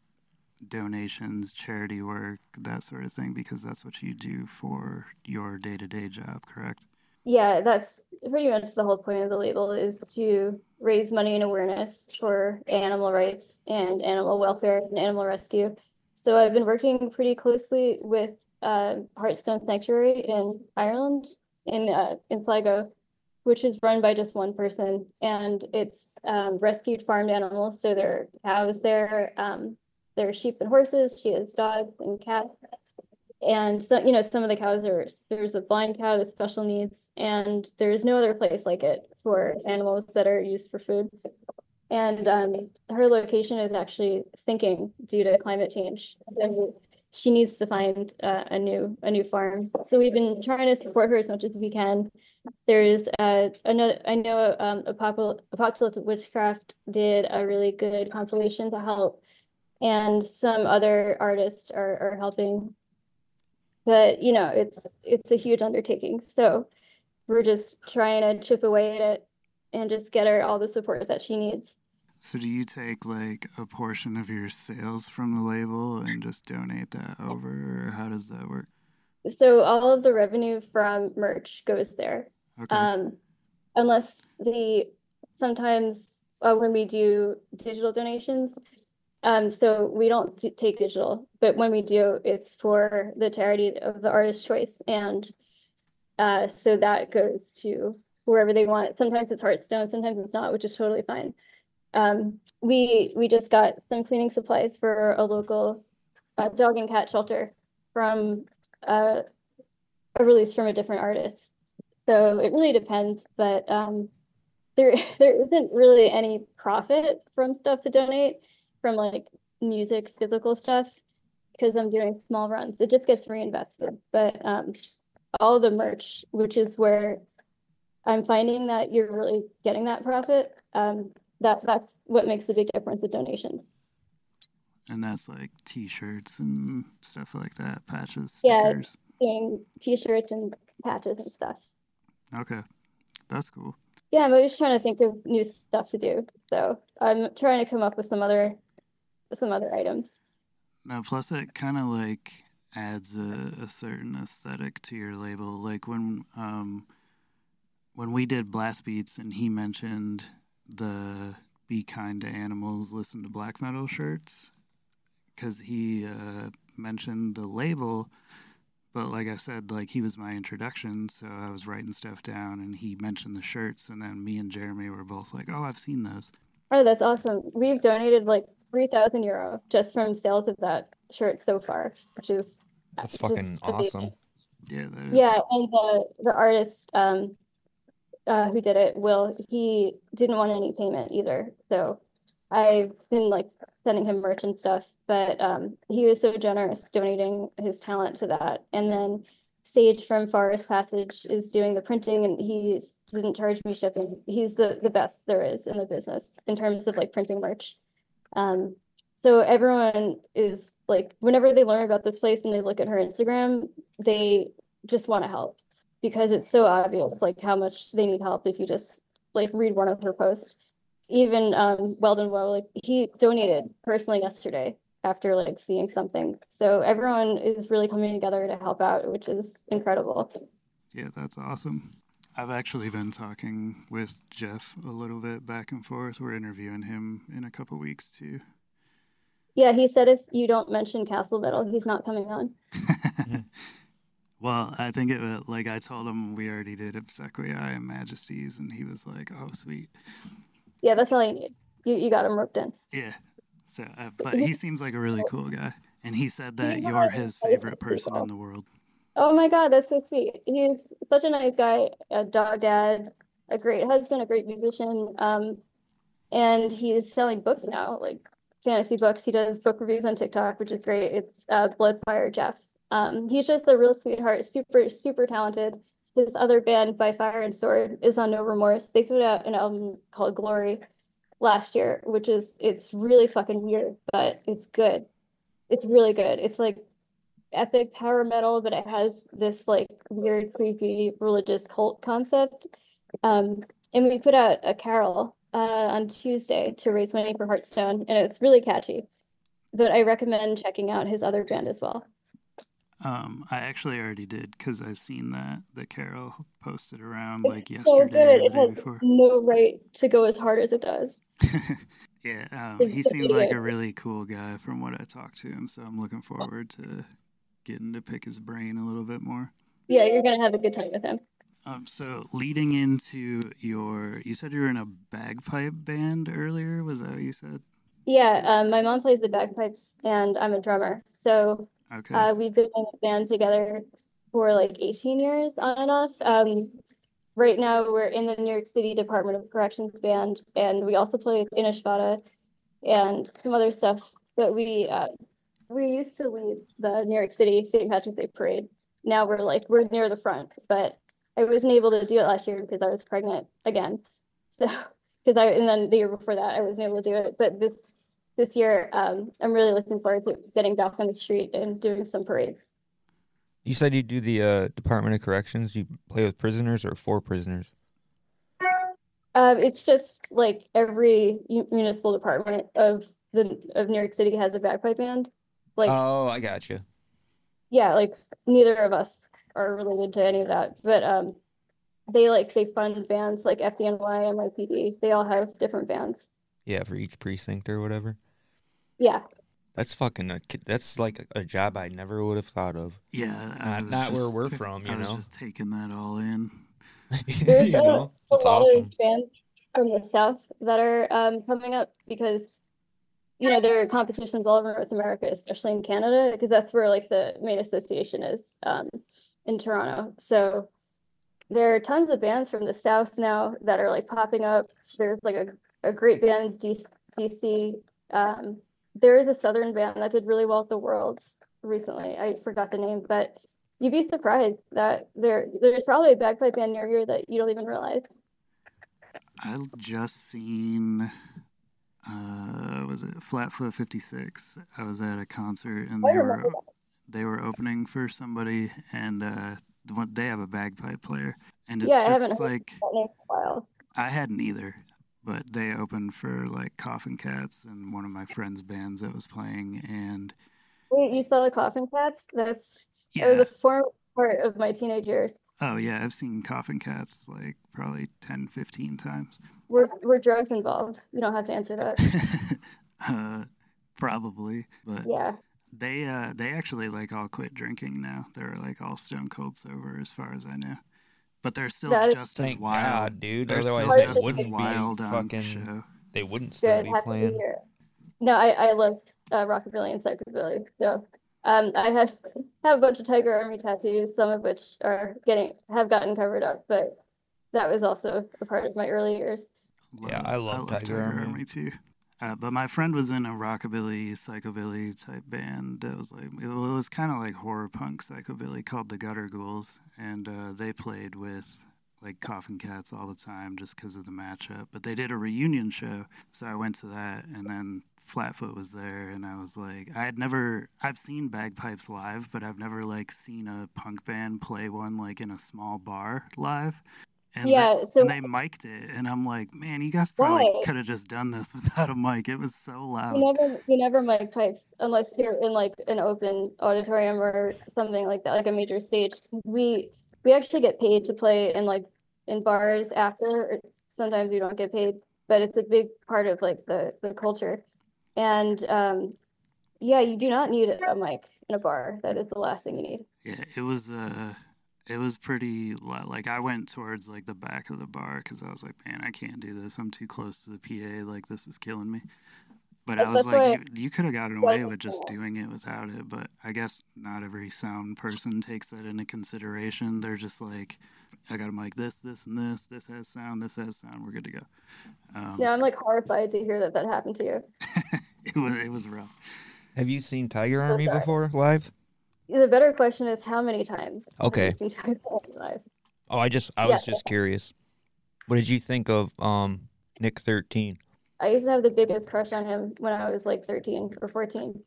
donations, charity work, that sort of thing, because that's what you do for your day to day job, correct? Yeah, that's pretty much the whole point of the label is to raise money and awareness for animal rights and animal welfare and animal rescue. So I've been working pretty closely with uh, Heartstone Sanctuary in Ireland, in uh, in Sligo, which is run by just one person, and it's um, rescued farmed animals. So there are cows there, um, there are sheep and horses. She has dogs and cats. And so, you know, some of the cows are, there's a blind cow with special needs, and there's no other place like it for animals that are used for food. and um, her location is actually sinking due to climate change. She needs to find uh, a new a new farm. So we've been trying to support her as much as we can. There's uh, another I know um, Apocalyptic Witchcraft did a really good compilation to help, and some other artists are are helping. But you know, it's it's a huge undertaking. So we're just trying to chip away at it and just get her all the support that she needs. So do you take like a portion of your sales from the label and just donate that over, or how does that work? So all of the revenue from merch goes there. Okay. Um, unless the sometimes uh, when we do digital donations, um, so we don't do, take digital, but when we do, it's for the charity of the artist's choice, and uh, so that goes to wherever they want. Sometimes it's Heartstone, sometimes it's not, which is totally fine. Um, we we just got some cleaning supplies for a local uh, dog and cat shelter from uh, a release from a different artist. So it really depends, but um, there there isn't really any profit from stuff to donate from like music physical stuff because I'm doing small runs. It just gets reinvested. But um, all the merch, which is where I'm finding that you're really getting that profit. Um, that that's what makes the big difference with donations. And that's like T-shirts and stuff like that, patches, stickers. Yeah, doing T-shirts and patches and stuff. Okay, that's cool. Yeah, I'm always trying to think of new stuff to do. So I'm trying to come up with some other some other items. Now, plus it kind of like adds a, a certain aesthetic to your label. Like when um when we did blast beats and he mentioned the be kind to animals listen to black metal shirts because he uh, mentioned the label. But like i said like he was my introduction so i was writing stuff down and he mentioned the shirts and then me and jeremy were both like oh i've seen those. Oh that's awesome. We've donated like 3000 euro just from sales of that shirt so far which is that's fucking awesome. Yeah yeah and the the artist um uh, who did it, Will, he didn't want any payment either. So I've been like sending him merch and stuff, but um, he was so generous donating his talent to that. And then Sage from Forest Passage is doing the printing and he didn't charge me shipping. He's the, the best there is in the business in terms of like printing merch. Um, so everyone is like, whenever they learn about this place and they look at her Instagram, they just want to help because it's so obvious like how much they need help if you just like read one of her posts. Even um Weald and Woe, like he donated personally yesterday after like seeing something. So everyone is really coming together to help out, which is incredible. Yeah, that's awesome. I've actually been talking with Jeff a little bit back and forth. We're interviewing him in a couple weeks too. Yeah, he said if you don't mention Castle Metal, he's not coming on. Well, I think it was, like I told him we already did Obsequiae and Majesties, and he was like, "Oh, sweet." Yeah, that's all you need. You you got him roped in. Yeah. So, uh, but he seems like a really cool guy, and he said that you're his favorite person in the world. Oh my god, that's so sweet. He's such a nice guy, a dog dad, a great husband, a great musician. Um, and he's selling books now, like fantasy books. He does book reviews on TikTok, which is great. It's uh, Bloodfire Jeff. Um, he's just a real sweetheart, super, super talented. His other band, By Fire and Sword, is on No Remorse. They put out an album called Glory last year, which is it's really fucking weird, but it's good. It's really good. It's like epic power metal, but it has this like weird, creepy religious cult concept. Um, and we put out a carol uh, on Tuesday to raise money for Heartstone, and it's really catchy. But I recommend checking out his other band as well. Um, I actually already did because I seen that the Carol posted around like it's yesterday. So good. it has before. no right to go as hard as it does. yeah, um, he seemed like a really cool guy from what I talked to him. So I'm looking forward to getting to pick his brain a little bit more. Yeah, you're gonna have a good time with him. Um, so leading into your, you said you were in a bagpipe band earlier. Was that what you said? Yeah, um, my mom plays the bagpipes, and I'm a drummer. So Okay. Uh, we've been in a band together for like 18 years on and off. Um, right now we're in the New York City Department of Corrections band, and we also play with Inishvada and some other stuff. But we uh, we used to lead the New York City St. Patrick's Day parade. Now we're like we're near the front, but I wasn't able to do it last year because I was pregnant again. So because I and then the year before that I wasn't able to do it. But this this year, um, I'm really looking forward to getting back on the street and doing some parades. You said you do the uh, Department of Corrections. You play with prisoners or for prisoners? Um, it's just like every municipal department of the of New York City has a bagpipe band. Like, oh, I got you. Yeah, like neither of us are related to any of that, but um, they like they fund bands like FDNY, NYPD. They all have different bands. Yeah, for each precinct or whatever. Yeah. That's fucking a, that's like a job I never would have thought of. Yeah, not, not where we're from. You I know, was just taking that all in. There's you a, know, a lot awesome. of bands from the south that are um, coming up because you know there are competitions all over North America, especially in Canada, because that's where like the main association is um, in Toronto. So there are tons of bands from the south now that are like popping up. There's like a, a great band DC. Um, there is a southern band that did really well at the Worlds recently. I forgot the name, but you'd be surprised that there there's probably a bagpipe band near here that you don't even realize. I've just seen uh was it Flatfoot 56. I was at a concert and they were they were opening for somebody and uh they have a bagpipe player and it's yeah, just like I hadn't either but they opened for like Koffin Kats and one of my friends' bands that was playing. And wait, you saw the Koffin Kats? That's yeah. it was a form part of my teenage years. Oh yeah, I've seen Koffin Kats like probably 10, 15 times. Were were drugs involved? You don't have to answer that. uh, probably, but yeah. They uh they actually like all quit drinking now. They're like all stone cold sober as far as I know but they're still that just as wild, God, dude. They're Otherwise, they wouldn't wild be fucking. Show. They wouldn't still Good, be playing. No, I I love uh, rockabilly and psychobilly. So, um, I have have a bunch of Tiger Army tattoos, some of which are getting have gotten covered up, but that was also a part of my early years. Love, yeah, I love, I love Tiger, Tiger Army. Army too. Uh, but my friend was in a rockabilly, psychobilly type band. It was like it was kind of like horror punk psychobilly called the Gutter Ghouls, and uh, they played with like Koffin Kats all the time just because of the matchup. But they did a reunion show, so I went to that, and then Flatfoot was there, and I was like, I had never, I've seen bagpipes live, but I've never like seen a punk band play one like in a small bar live. And yeah, they, so and they mic'd it, and I'm like, man, you guys probably right. could have just done this without a mic. It was so loud. You never, you never mic pipes unless you're in like an open auditorium or something like that, like a major stage. We we actually get paid to play in like in bars after. Sometimes you don't get paid, but it's a big part of like the the culture. And um, yeah, you do not need a mic in a bar. That is the last thing you need. Yeah, it was uh it was pretty like I went towards like the back of the bar because I was like, man, I can't do this. I'm too close to the PA. Like this is killing me. But I was like, you, you could have gotten away with just doing it without it. But I guess not every sound person takes that into consideration. They're just like, I got to mic this, this, and this. This has sound. This has sound. We're good to go. Um, yeah, I'm like horrified to hear that that happened to you. it was it was rough. Have you seen Tiger Army before live? The better question is how many times? Okay. Oh, I just I was just curious. What did you think of um Nick Thirteen? I used to have the biggest crush on him when I was like thirteen or fourteen.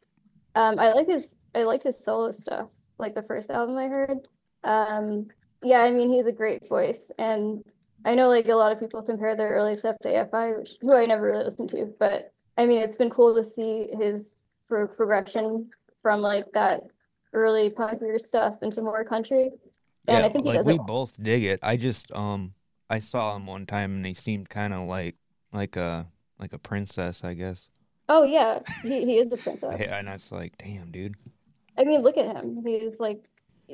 Um, I like his I liked his solo stuff, like the first album I heard. Um, yeah, I mean he's a great voice, and I know like a lot of people compare their early stuff to AFI, which who I never really listened to, but I mean it's been cool to see his pro- progression from like that early punkier stuff into more country. And yeah, I think like we both dig it. I just um I saw him one time and he seemed kind of like like a like a princess, I guess. Oh yeah, he he is a princess. yeah, and it's like, damn, dude. I mean, look at him. He's like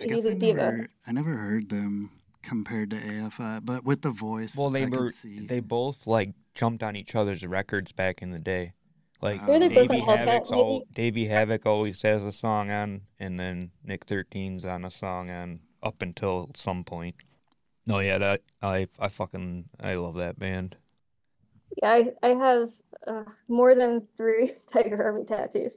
I he's a I diva. Never, I never heard them compared to AFI, but with the voice, well, they I were they both like jumped on each other's records back in the day. Like uh, Davey Havok, all, Davey Havok always has a song on, and then Nick 13's on a song on up until some point. No, yeah, that I I fucking I love that band. Yeah, I, I have uh, more than three Tiger Army tattoos.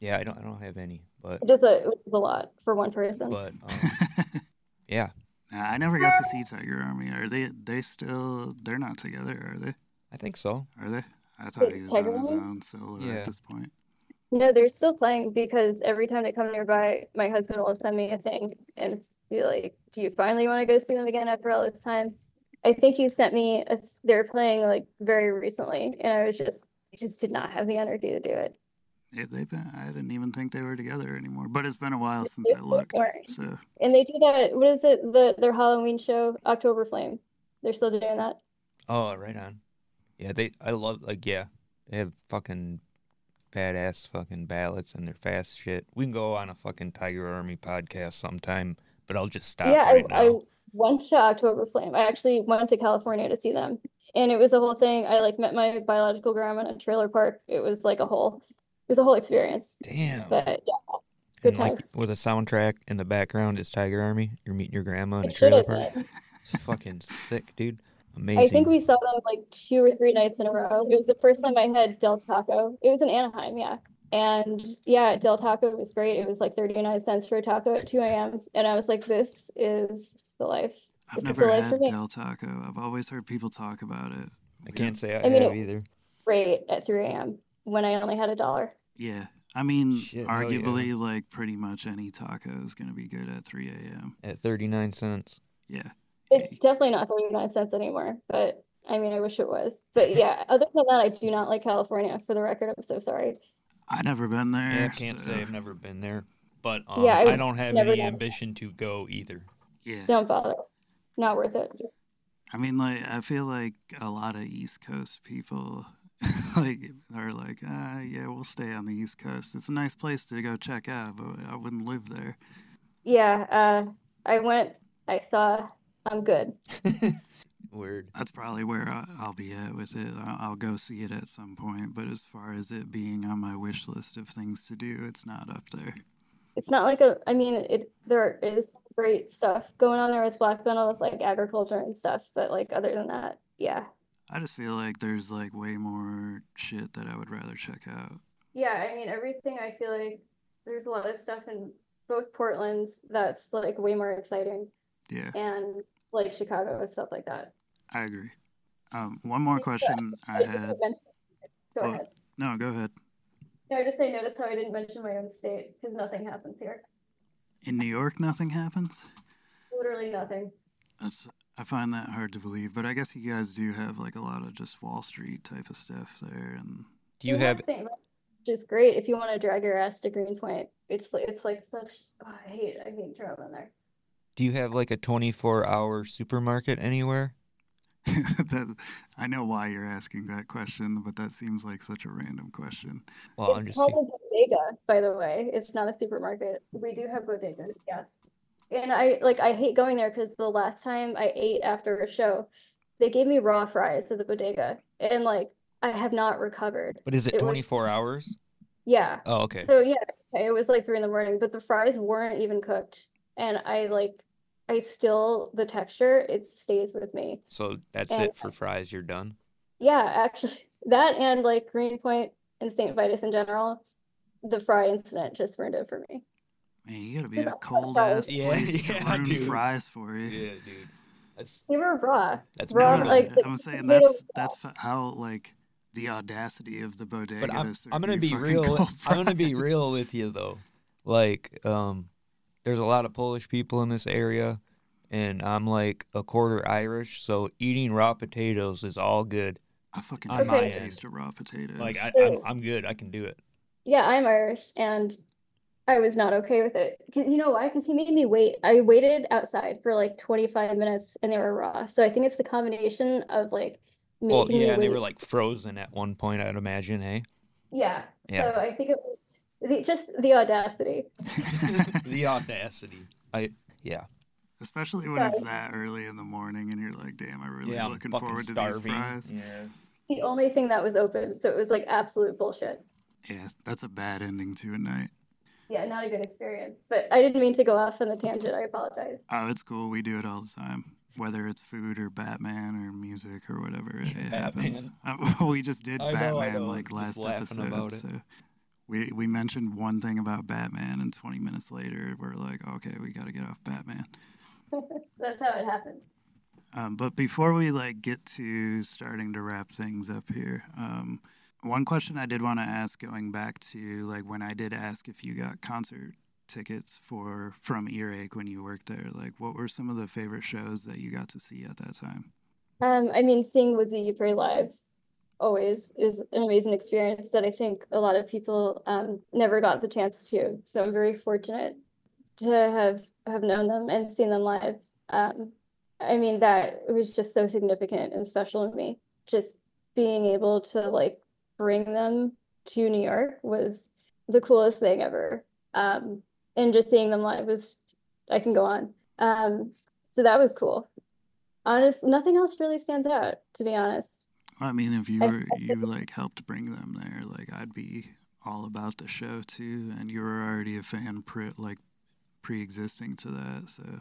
Yeah, I don't I don't have any, but Just a, a lot for one person. but um, yeah, Nah, I never got to see Tiger Army. Are they? They still? They're not together, are they? I think so. Are they? I thought he was Tiger on his own solo uh, Yeah. at this point. No, they're still playing because every time they come nearby, my husband will send me a thing and be like, "Do you finally want to go see them again after all this time?" I think he sent me a, they're playing like very recently, and I was just I just did not have the energy to do it. Yeah, they've been. I didn't even think they were together anymore. But it's been a while since I looked. So And they do that. What is it? The their Halloween show, Octoberflame. They're still doing that. Oh, right on. Yeah, they I love like yeah, they have fucking badass fucking ballads and they're fast shit. We can go on a fucking Tiger Army podcast sometime, but I'll just stop yeah, right I, I went to Octoberflame. I actually went to California to see them, and it was a whole thing. I like met my biological grandma in a trailer park. It was like a whole, it was a whole experience. Damn. But yeah, good and like times. with a soundtrack in the background is Tiger Army. You're meeting your grandma in a trailer park. fucking sick, dude. I think we saw them like two or three nights in a row. It was the first time I had Del Taco. It was in Anaheim, yeah. And yeah, Del Taco was great. It was like 39 cents for a taco at 2 a.m. And I was like, this is the life. I've This never life had. Del Taco. I've always heard people talk about it. I can't say I, I mean, have either. Great at 3 a.m. when I only had a dollar. Yeah. I mean, Shit, hell yeah. arguably, like pretty much any taco is going to be good at 3 a.m. At 39 cents. Yeah. It's definitely not 39 cents anymore, but I mean, I wish it was. But yeah, other than that, I do not like California. For the record, I'm so sorry. I've never been there. Yeah, I can't so- say I've never been there. But um, Yeah, I I, don't have any ambition to go either. Yeah. Don't bother. Not worth it. I mean, like, I feel like a lot of East Coast people, like, are like, ah, yeah, we'll stay on the East Coast. It's a nice place to go check out, but I wouldn't live there. Yeah, uh, I went, I saw, I'm good. Word. That's probably where I- I'll be at with it. I- I'll go see it at some point, but as far as it being on my wish list of things to do, it's not up there. It's not like a, I mean, it there is great stuff going on there with Black Bundle with like agriculture and stuff, but like other than that, yeah. I just feel like there's like way more shit that I would rather check out. Yeah, I mean, everything I feel like there's a lot of stuff in both Portlands that's like way more exciting Yeah, and like Chicago and stuff like that. I agree. Um, one more question I had. Go Oh. ahead. No, go ahead. No, I just say notice how I didn't mention my own state because nothing happens here. In New York, nothing happens. Literally nothing. That's I find that hard to believe, but I guess you guys do have like a lot of just Wall Street type of stuff there, and Do you have St. Vitus, which is great if you want to drag your ass to Greenpoint. It's it's like such. Oh, I hate I hate traveling there. Do you have like a 24 hour supermarket anywhere? that I know why you're asking that question, but that seems like such a random question. Well, I'm It's just called a bodega, by the way. It's not a supermarket. We do have bodegas, yes. And I like I hate going there because the last time I ate after a show, they gave me raw fries at the bodega, and like I have not recovered. But is it it was- 24 hours? Yeah. Oh, okay. So yeah, it was like three in the morning, but the fries weren't even cooked, and I like I still the texture it stays with me. So that's and- it for fries. You're done. Yeah, actually, that and like Greenpoint and St. Vitus in general, the fry incident just ruined it for me. Man, you gotta be a cold ass Yeah, place to yeah, ruin dude. fries for you. Yeah, dude. That's They were raw. that's Raw, No, brutal. like, I'm saying that's that's how like the audacity of the bodega. But I'm I'm gonna be real. I'm gonna be real with you though. Like, um, there's a lot of Polish people in this area, and I'm like a quarter Irish, so eating raw potatoes is all good. I fucking On hate my the end. taste of raw potatoes. Like, I, So- I'm I'm good. I can do it. Yeah, I'm Irish, and I was not okay with it. You know why? Because he made me wait. I waited outside for like 25 minutes, and they were raw. So I think it's the combination of like Well, making me yeah, and they were like frozen at one point. I'd imagine, hey. Yeah. Yeah. So I think it was the, just the audacity. the audacity. I yeah. Especially when it's that early in the morning and you're like, damn, I'm really Yeah, I'm looking fucking forward to starving. these fries. Yeah. The only thing that was open, so it was like absolute bullshit. Yeah, that's a bad ending to a night. Yeah, not a good experience. But I didn't mean to go off on the tangent. I apologize. Oh, it's cool. We do it all the time. whether it's food or Batman or music or whatever, it happens. we just did I Batman know, know. like Just last episode. about it. So we we mentioned one thing about Batman, and 20 minutes later, we're like, okay, we got to get off Batman. That's how it happened. Um, but before we like get to starting to wrap things up here, um, one question I did want to ask, going back to like when I did ask if you got concert tickets for from Earache when you worked there, like what were some of the favorite shows that you got to see at that time? Um, I mean, seeing Woods of Ypres live always is an amazing experience that I think a lot of people um, never got the chance to. So I'm very fortunate to have have known them and seen them live. Um, I mean, that was just so significant and special to me. Just being able to like bring them to New York was the coolest thing ever. Um, and just seeing them live was, I can go on. Um, so that was cool. Honest, nothing else really stands out, to be honest. I mean, if you were you like helped bring them there, like I'd be all about the show too, and you were already a fan pre like pre-existing to that, so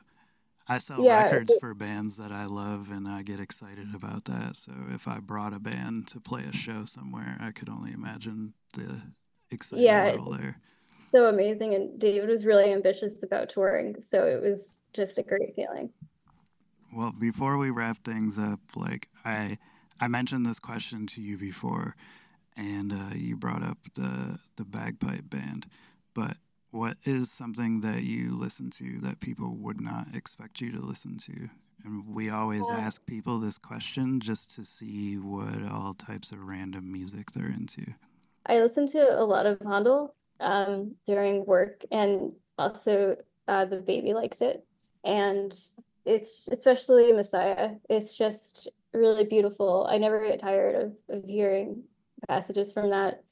I sell Yeah, records it- for bands that I love, and I get excited about that. So if I brought a band to play a show somewhere, I could only imagine the excitement Yeah, level there. so amazing. And David was really ambitious about touring. So it was just a great feeling. Well, before we wrap things up, like I, I mentioned this question to you before, and uh, you brought up the the bagpipe band. But what is something that you listen to that people would not expect you to listen to? And we always Yeah. ask people this question just to see what all types of random music they're into. I listen to a lot of Handel um, during work, and also uh, the baby likes it. And it's especially Messiah. It's just really beautiful. I never get tired of, of hearing passages from that.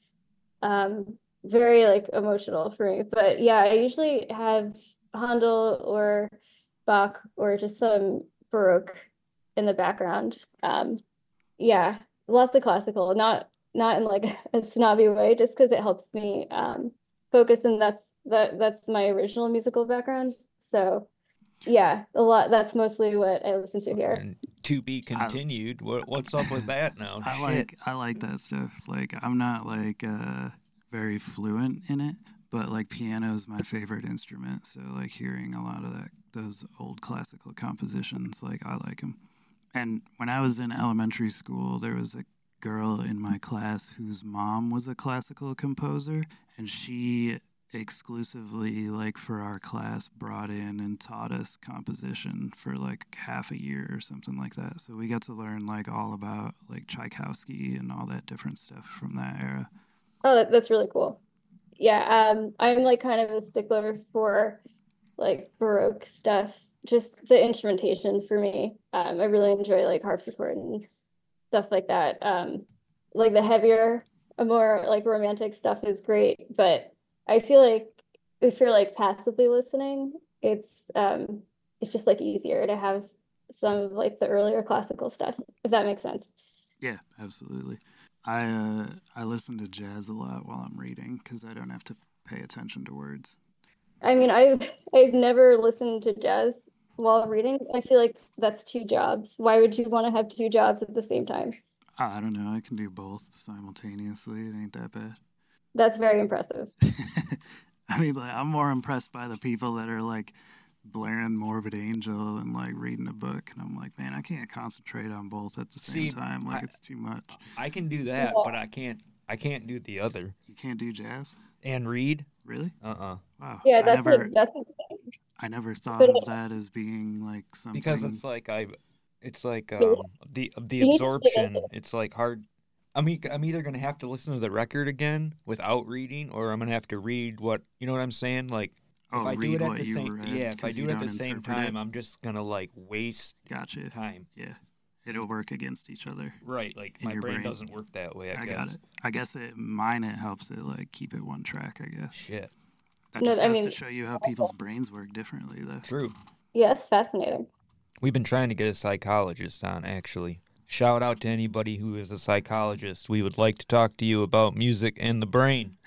Um, very like emotional for me. But yeah, I usually have Handel or Bach or just some Baroque in the background. Um, yeah, lots of classical, not not in like a snobby way, just because it helps me um, focus, and that's that that's my original musical background. So yeah, a lot. That's mostly what I listen to here. And to be continued. What what's up with that now? I like I like that stuff. Like I'm not like uh very fluent in it, but like piano is my favorite instrument. So like hearing a lot of that those old classical compositions, like I like them. And when I was in elementary school, there was a girl in my class whose mom was a classical composer, and she exclusively like for our class brought in and taught us composition for like half a year or something like that so we got to learn like all about like tchaikovsky and all that different stuff from that era Oh, that, that's really cool. Yeah, um, I'm like kind of a stickler for like Baroque stuff, just the instrumentation for me. Um, I really enjoy like harpsichord and stuff like that. Um, like the heavier, more like romantic stuff is great, but I feel like if you're like passively listening, it's um, it's just like easier to have some of like the earlier classical stuff, if that makes sense. yeah absolutely i uh i listen to jazz a lot while i'm reading because i don't have to pay attention to words I mean, I've I've never listened to jazz while reading. I feel like that's two jobs. Why would you want to have two jobs at the same time? i don't know i can do both simultaneously it ain't that bad That's very impressive. I mean, like, I'm more impressed by the people that are like blaring Morbid Angel and like reading a book, and I'm like, man, I can't concentrate on both at the same See, time. Like, I- it's too much. I can do that, but I can't. I can't do the other. You can't do jazz, And read? really? Uh uh Wow. Yeah, I that's never, a, that's insane. I never thought But of it- that as being like something. Because it's like I, it's like um the the You need to stick absorption. It's like hard. I mean, I'm either gonna have to listen to the record again without reading, or I'm gonna have to read what you know what I'm saying. Like if I do it at the same, read, yeah, if I 'cause do it at the same time, it. I'm just gonna like waste Gotcha. time. Yeah, it'll work against each other. Right, like my brain, brain. doesn't work that way. I, I, guess. got it. I guess it mine it helps it like keep it one track. I guess Shit, that No, just I mean- to show you how people's brains work differently, though. true. Yeah, it's fascinating. We've been trying to get a psychologist on, actually. Shout out to anybody who is a psychologist. We would like to talk to you about music and the brain.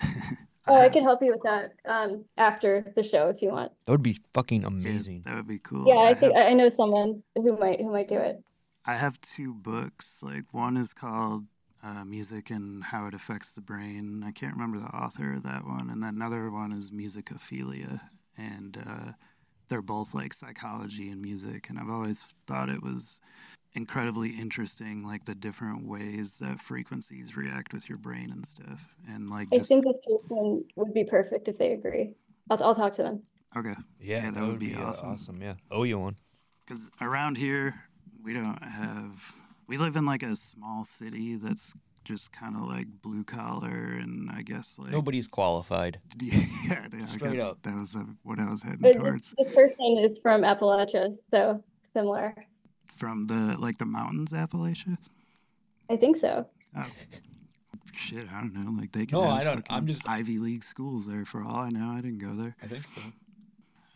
Oh, I can help you with that um, after the show if you want. That would be fucking amazing. Yeah, that would be cool. Yeah, I, I think have, I know someone who might who might do it. I have two books. Like one is called uh, Music and How It Affects the Brain. I can't remember the author of that one, and another one is Musicophilia, and uh, they're both like psychology and music. And I've always thought it was incredibly interesting, like the different ways that frequencies react with your brain and stuff. And like, I just think this person would be perfect if they agree. I'll I'll talk to them. okay, Yeah, that would be awesome. Awesome. Yeah. Oh, you one. because around here we don't have. We live in like a small city that's just kind of like blue collar, and I guess like Nobody's qualified. Yeah, yeah, I Straight guess up. That was uh, what I was heading But towards. This, this person is from Appalachia, so similar. From the like the mountains, Appalachia. I think so. Oh, shit, I don't know. Like they could No, have I don't- I'm just- Ivy League schools there for all I know. I didn't go there. I think so.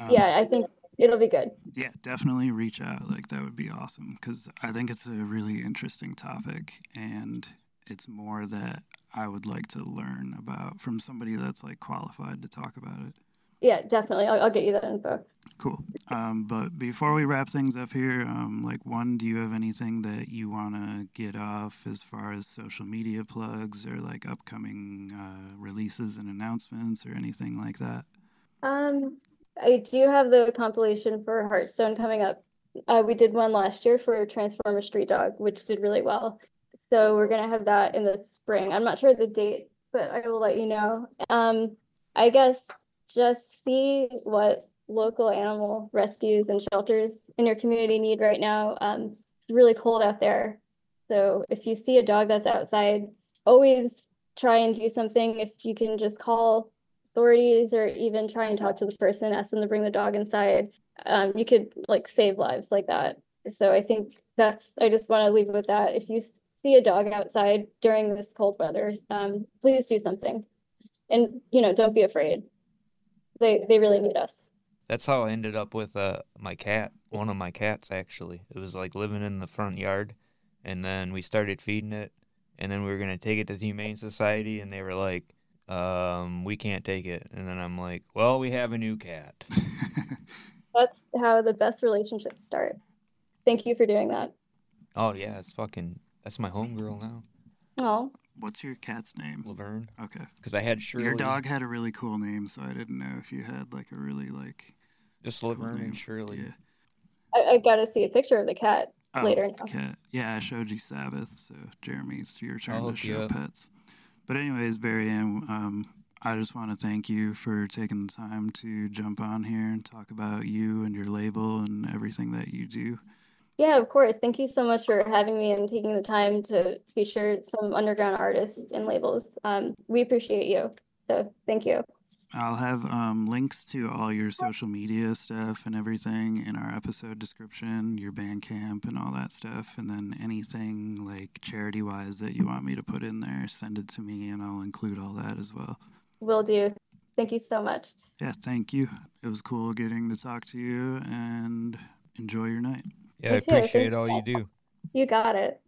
Um, Yeah, I think it'll be good. yeah, definitely reach out. Like that would be awesome because I think it's a really interesting topic, and it's more that I would like to learn about from somebody that's like qualified to talk about it. Yeah, definitely. I'll, I'll get you that info. Cool. Um, but before we wrap things up here, um, like one, do you have anything that you want to get off as far as social media plugs or like upcoming uh, releases and announcements or anything like that? Um, I do have the compilation for Heartstone coming up. Uh, we did one last year for Transformer Street Dog, which did really well. So we're gonna have that in the spring. I'm not sure the date, but I will let you know. Um, I guess just see what local animal rescues and shelters in your community need right now. Um, it's really cold out there. So if you see a dog that's outside, always try and do something. If you can just call authorities or even try and talk to the person, ask them to bring the dog inside. Um, you could like save lives like that. So I think that's, I just want to leave with that. If you see a dog outside during this cold weather, um, please do something. And, you know, don't be afraid. They, they really need us. That's how I ended up with uh my cat. One of my cats actually. It was like living in the front yard, and then we started feeding it, and then we were gonna take it to the Humane Society, and they were like, um, we can't take it. And then I'm like, well, we have a new cat. That's how the best relationships start. Thank you for doing that. Oh yeah, it's fucking. That's my homegirl now, Oh, What's your cat's name? Laverne. Okay. Because I had Shirley. Your dog had a really cool name, so I didn't know if you had like a really like Just cool Laverne name. and Shirley. Yeah. I, I gotta see a picture of the cat Oh, later the now. cat. Yeah, I showed you Sabbath, so Jeremy, it's your turn I'll to show up. pets. But anyways, Bariann, um, I just want to thank you for taking the time to jump on here and talk about you and your label and everything that you do. Yeah, of course. Thank you so much for having me and taking the time to feature some underground artists and labels. Um, we appreciate you. So thank you. I'll have um, links to all your social media stuff and everything in our episode description, your Bandcamp and all that stuff. And then anything like charity wise that you want me to put in there, send it to me and I'll include all that as well. Will do. Thank you so much. Yeah, thank you. It was cool getting to talk to you and enjoy your night. Yeah, I appreciate all you. do. You got it.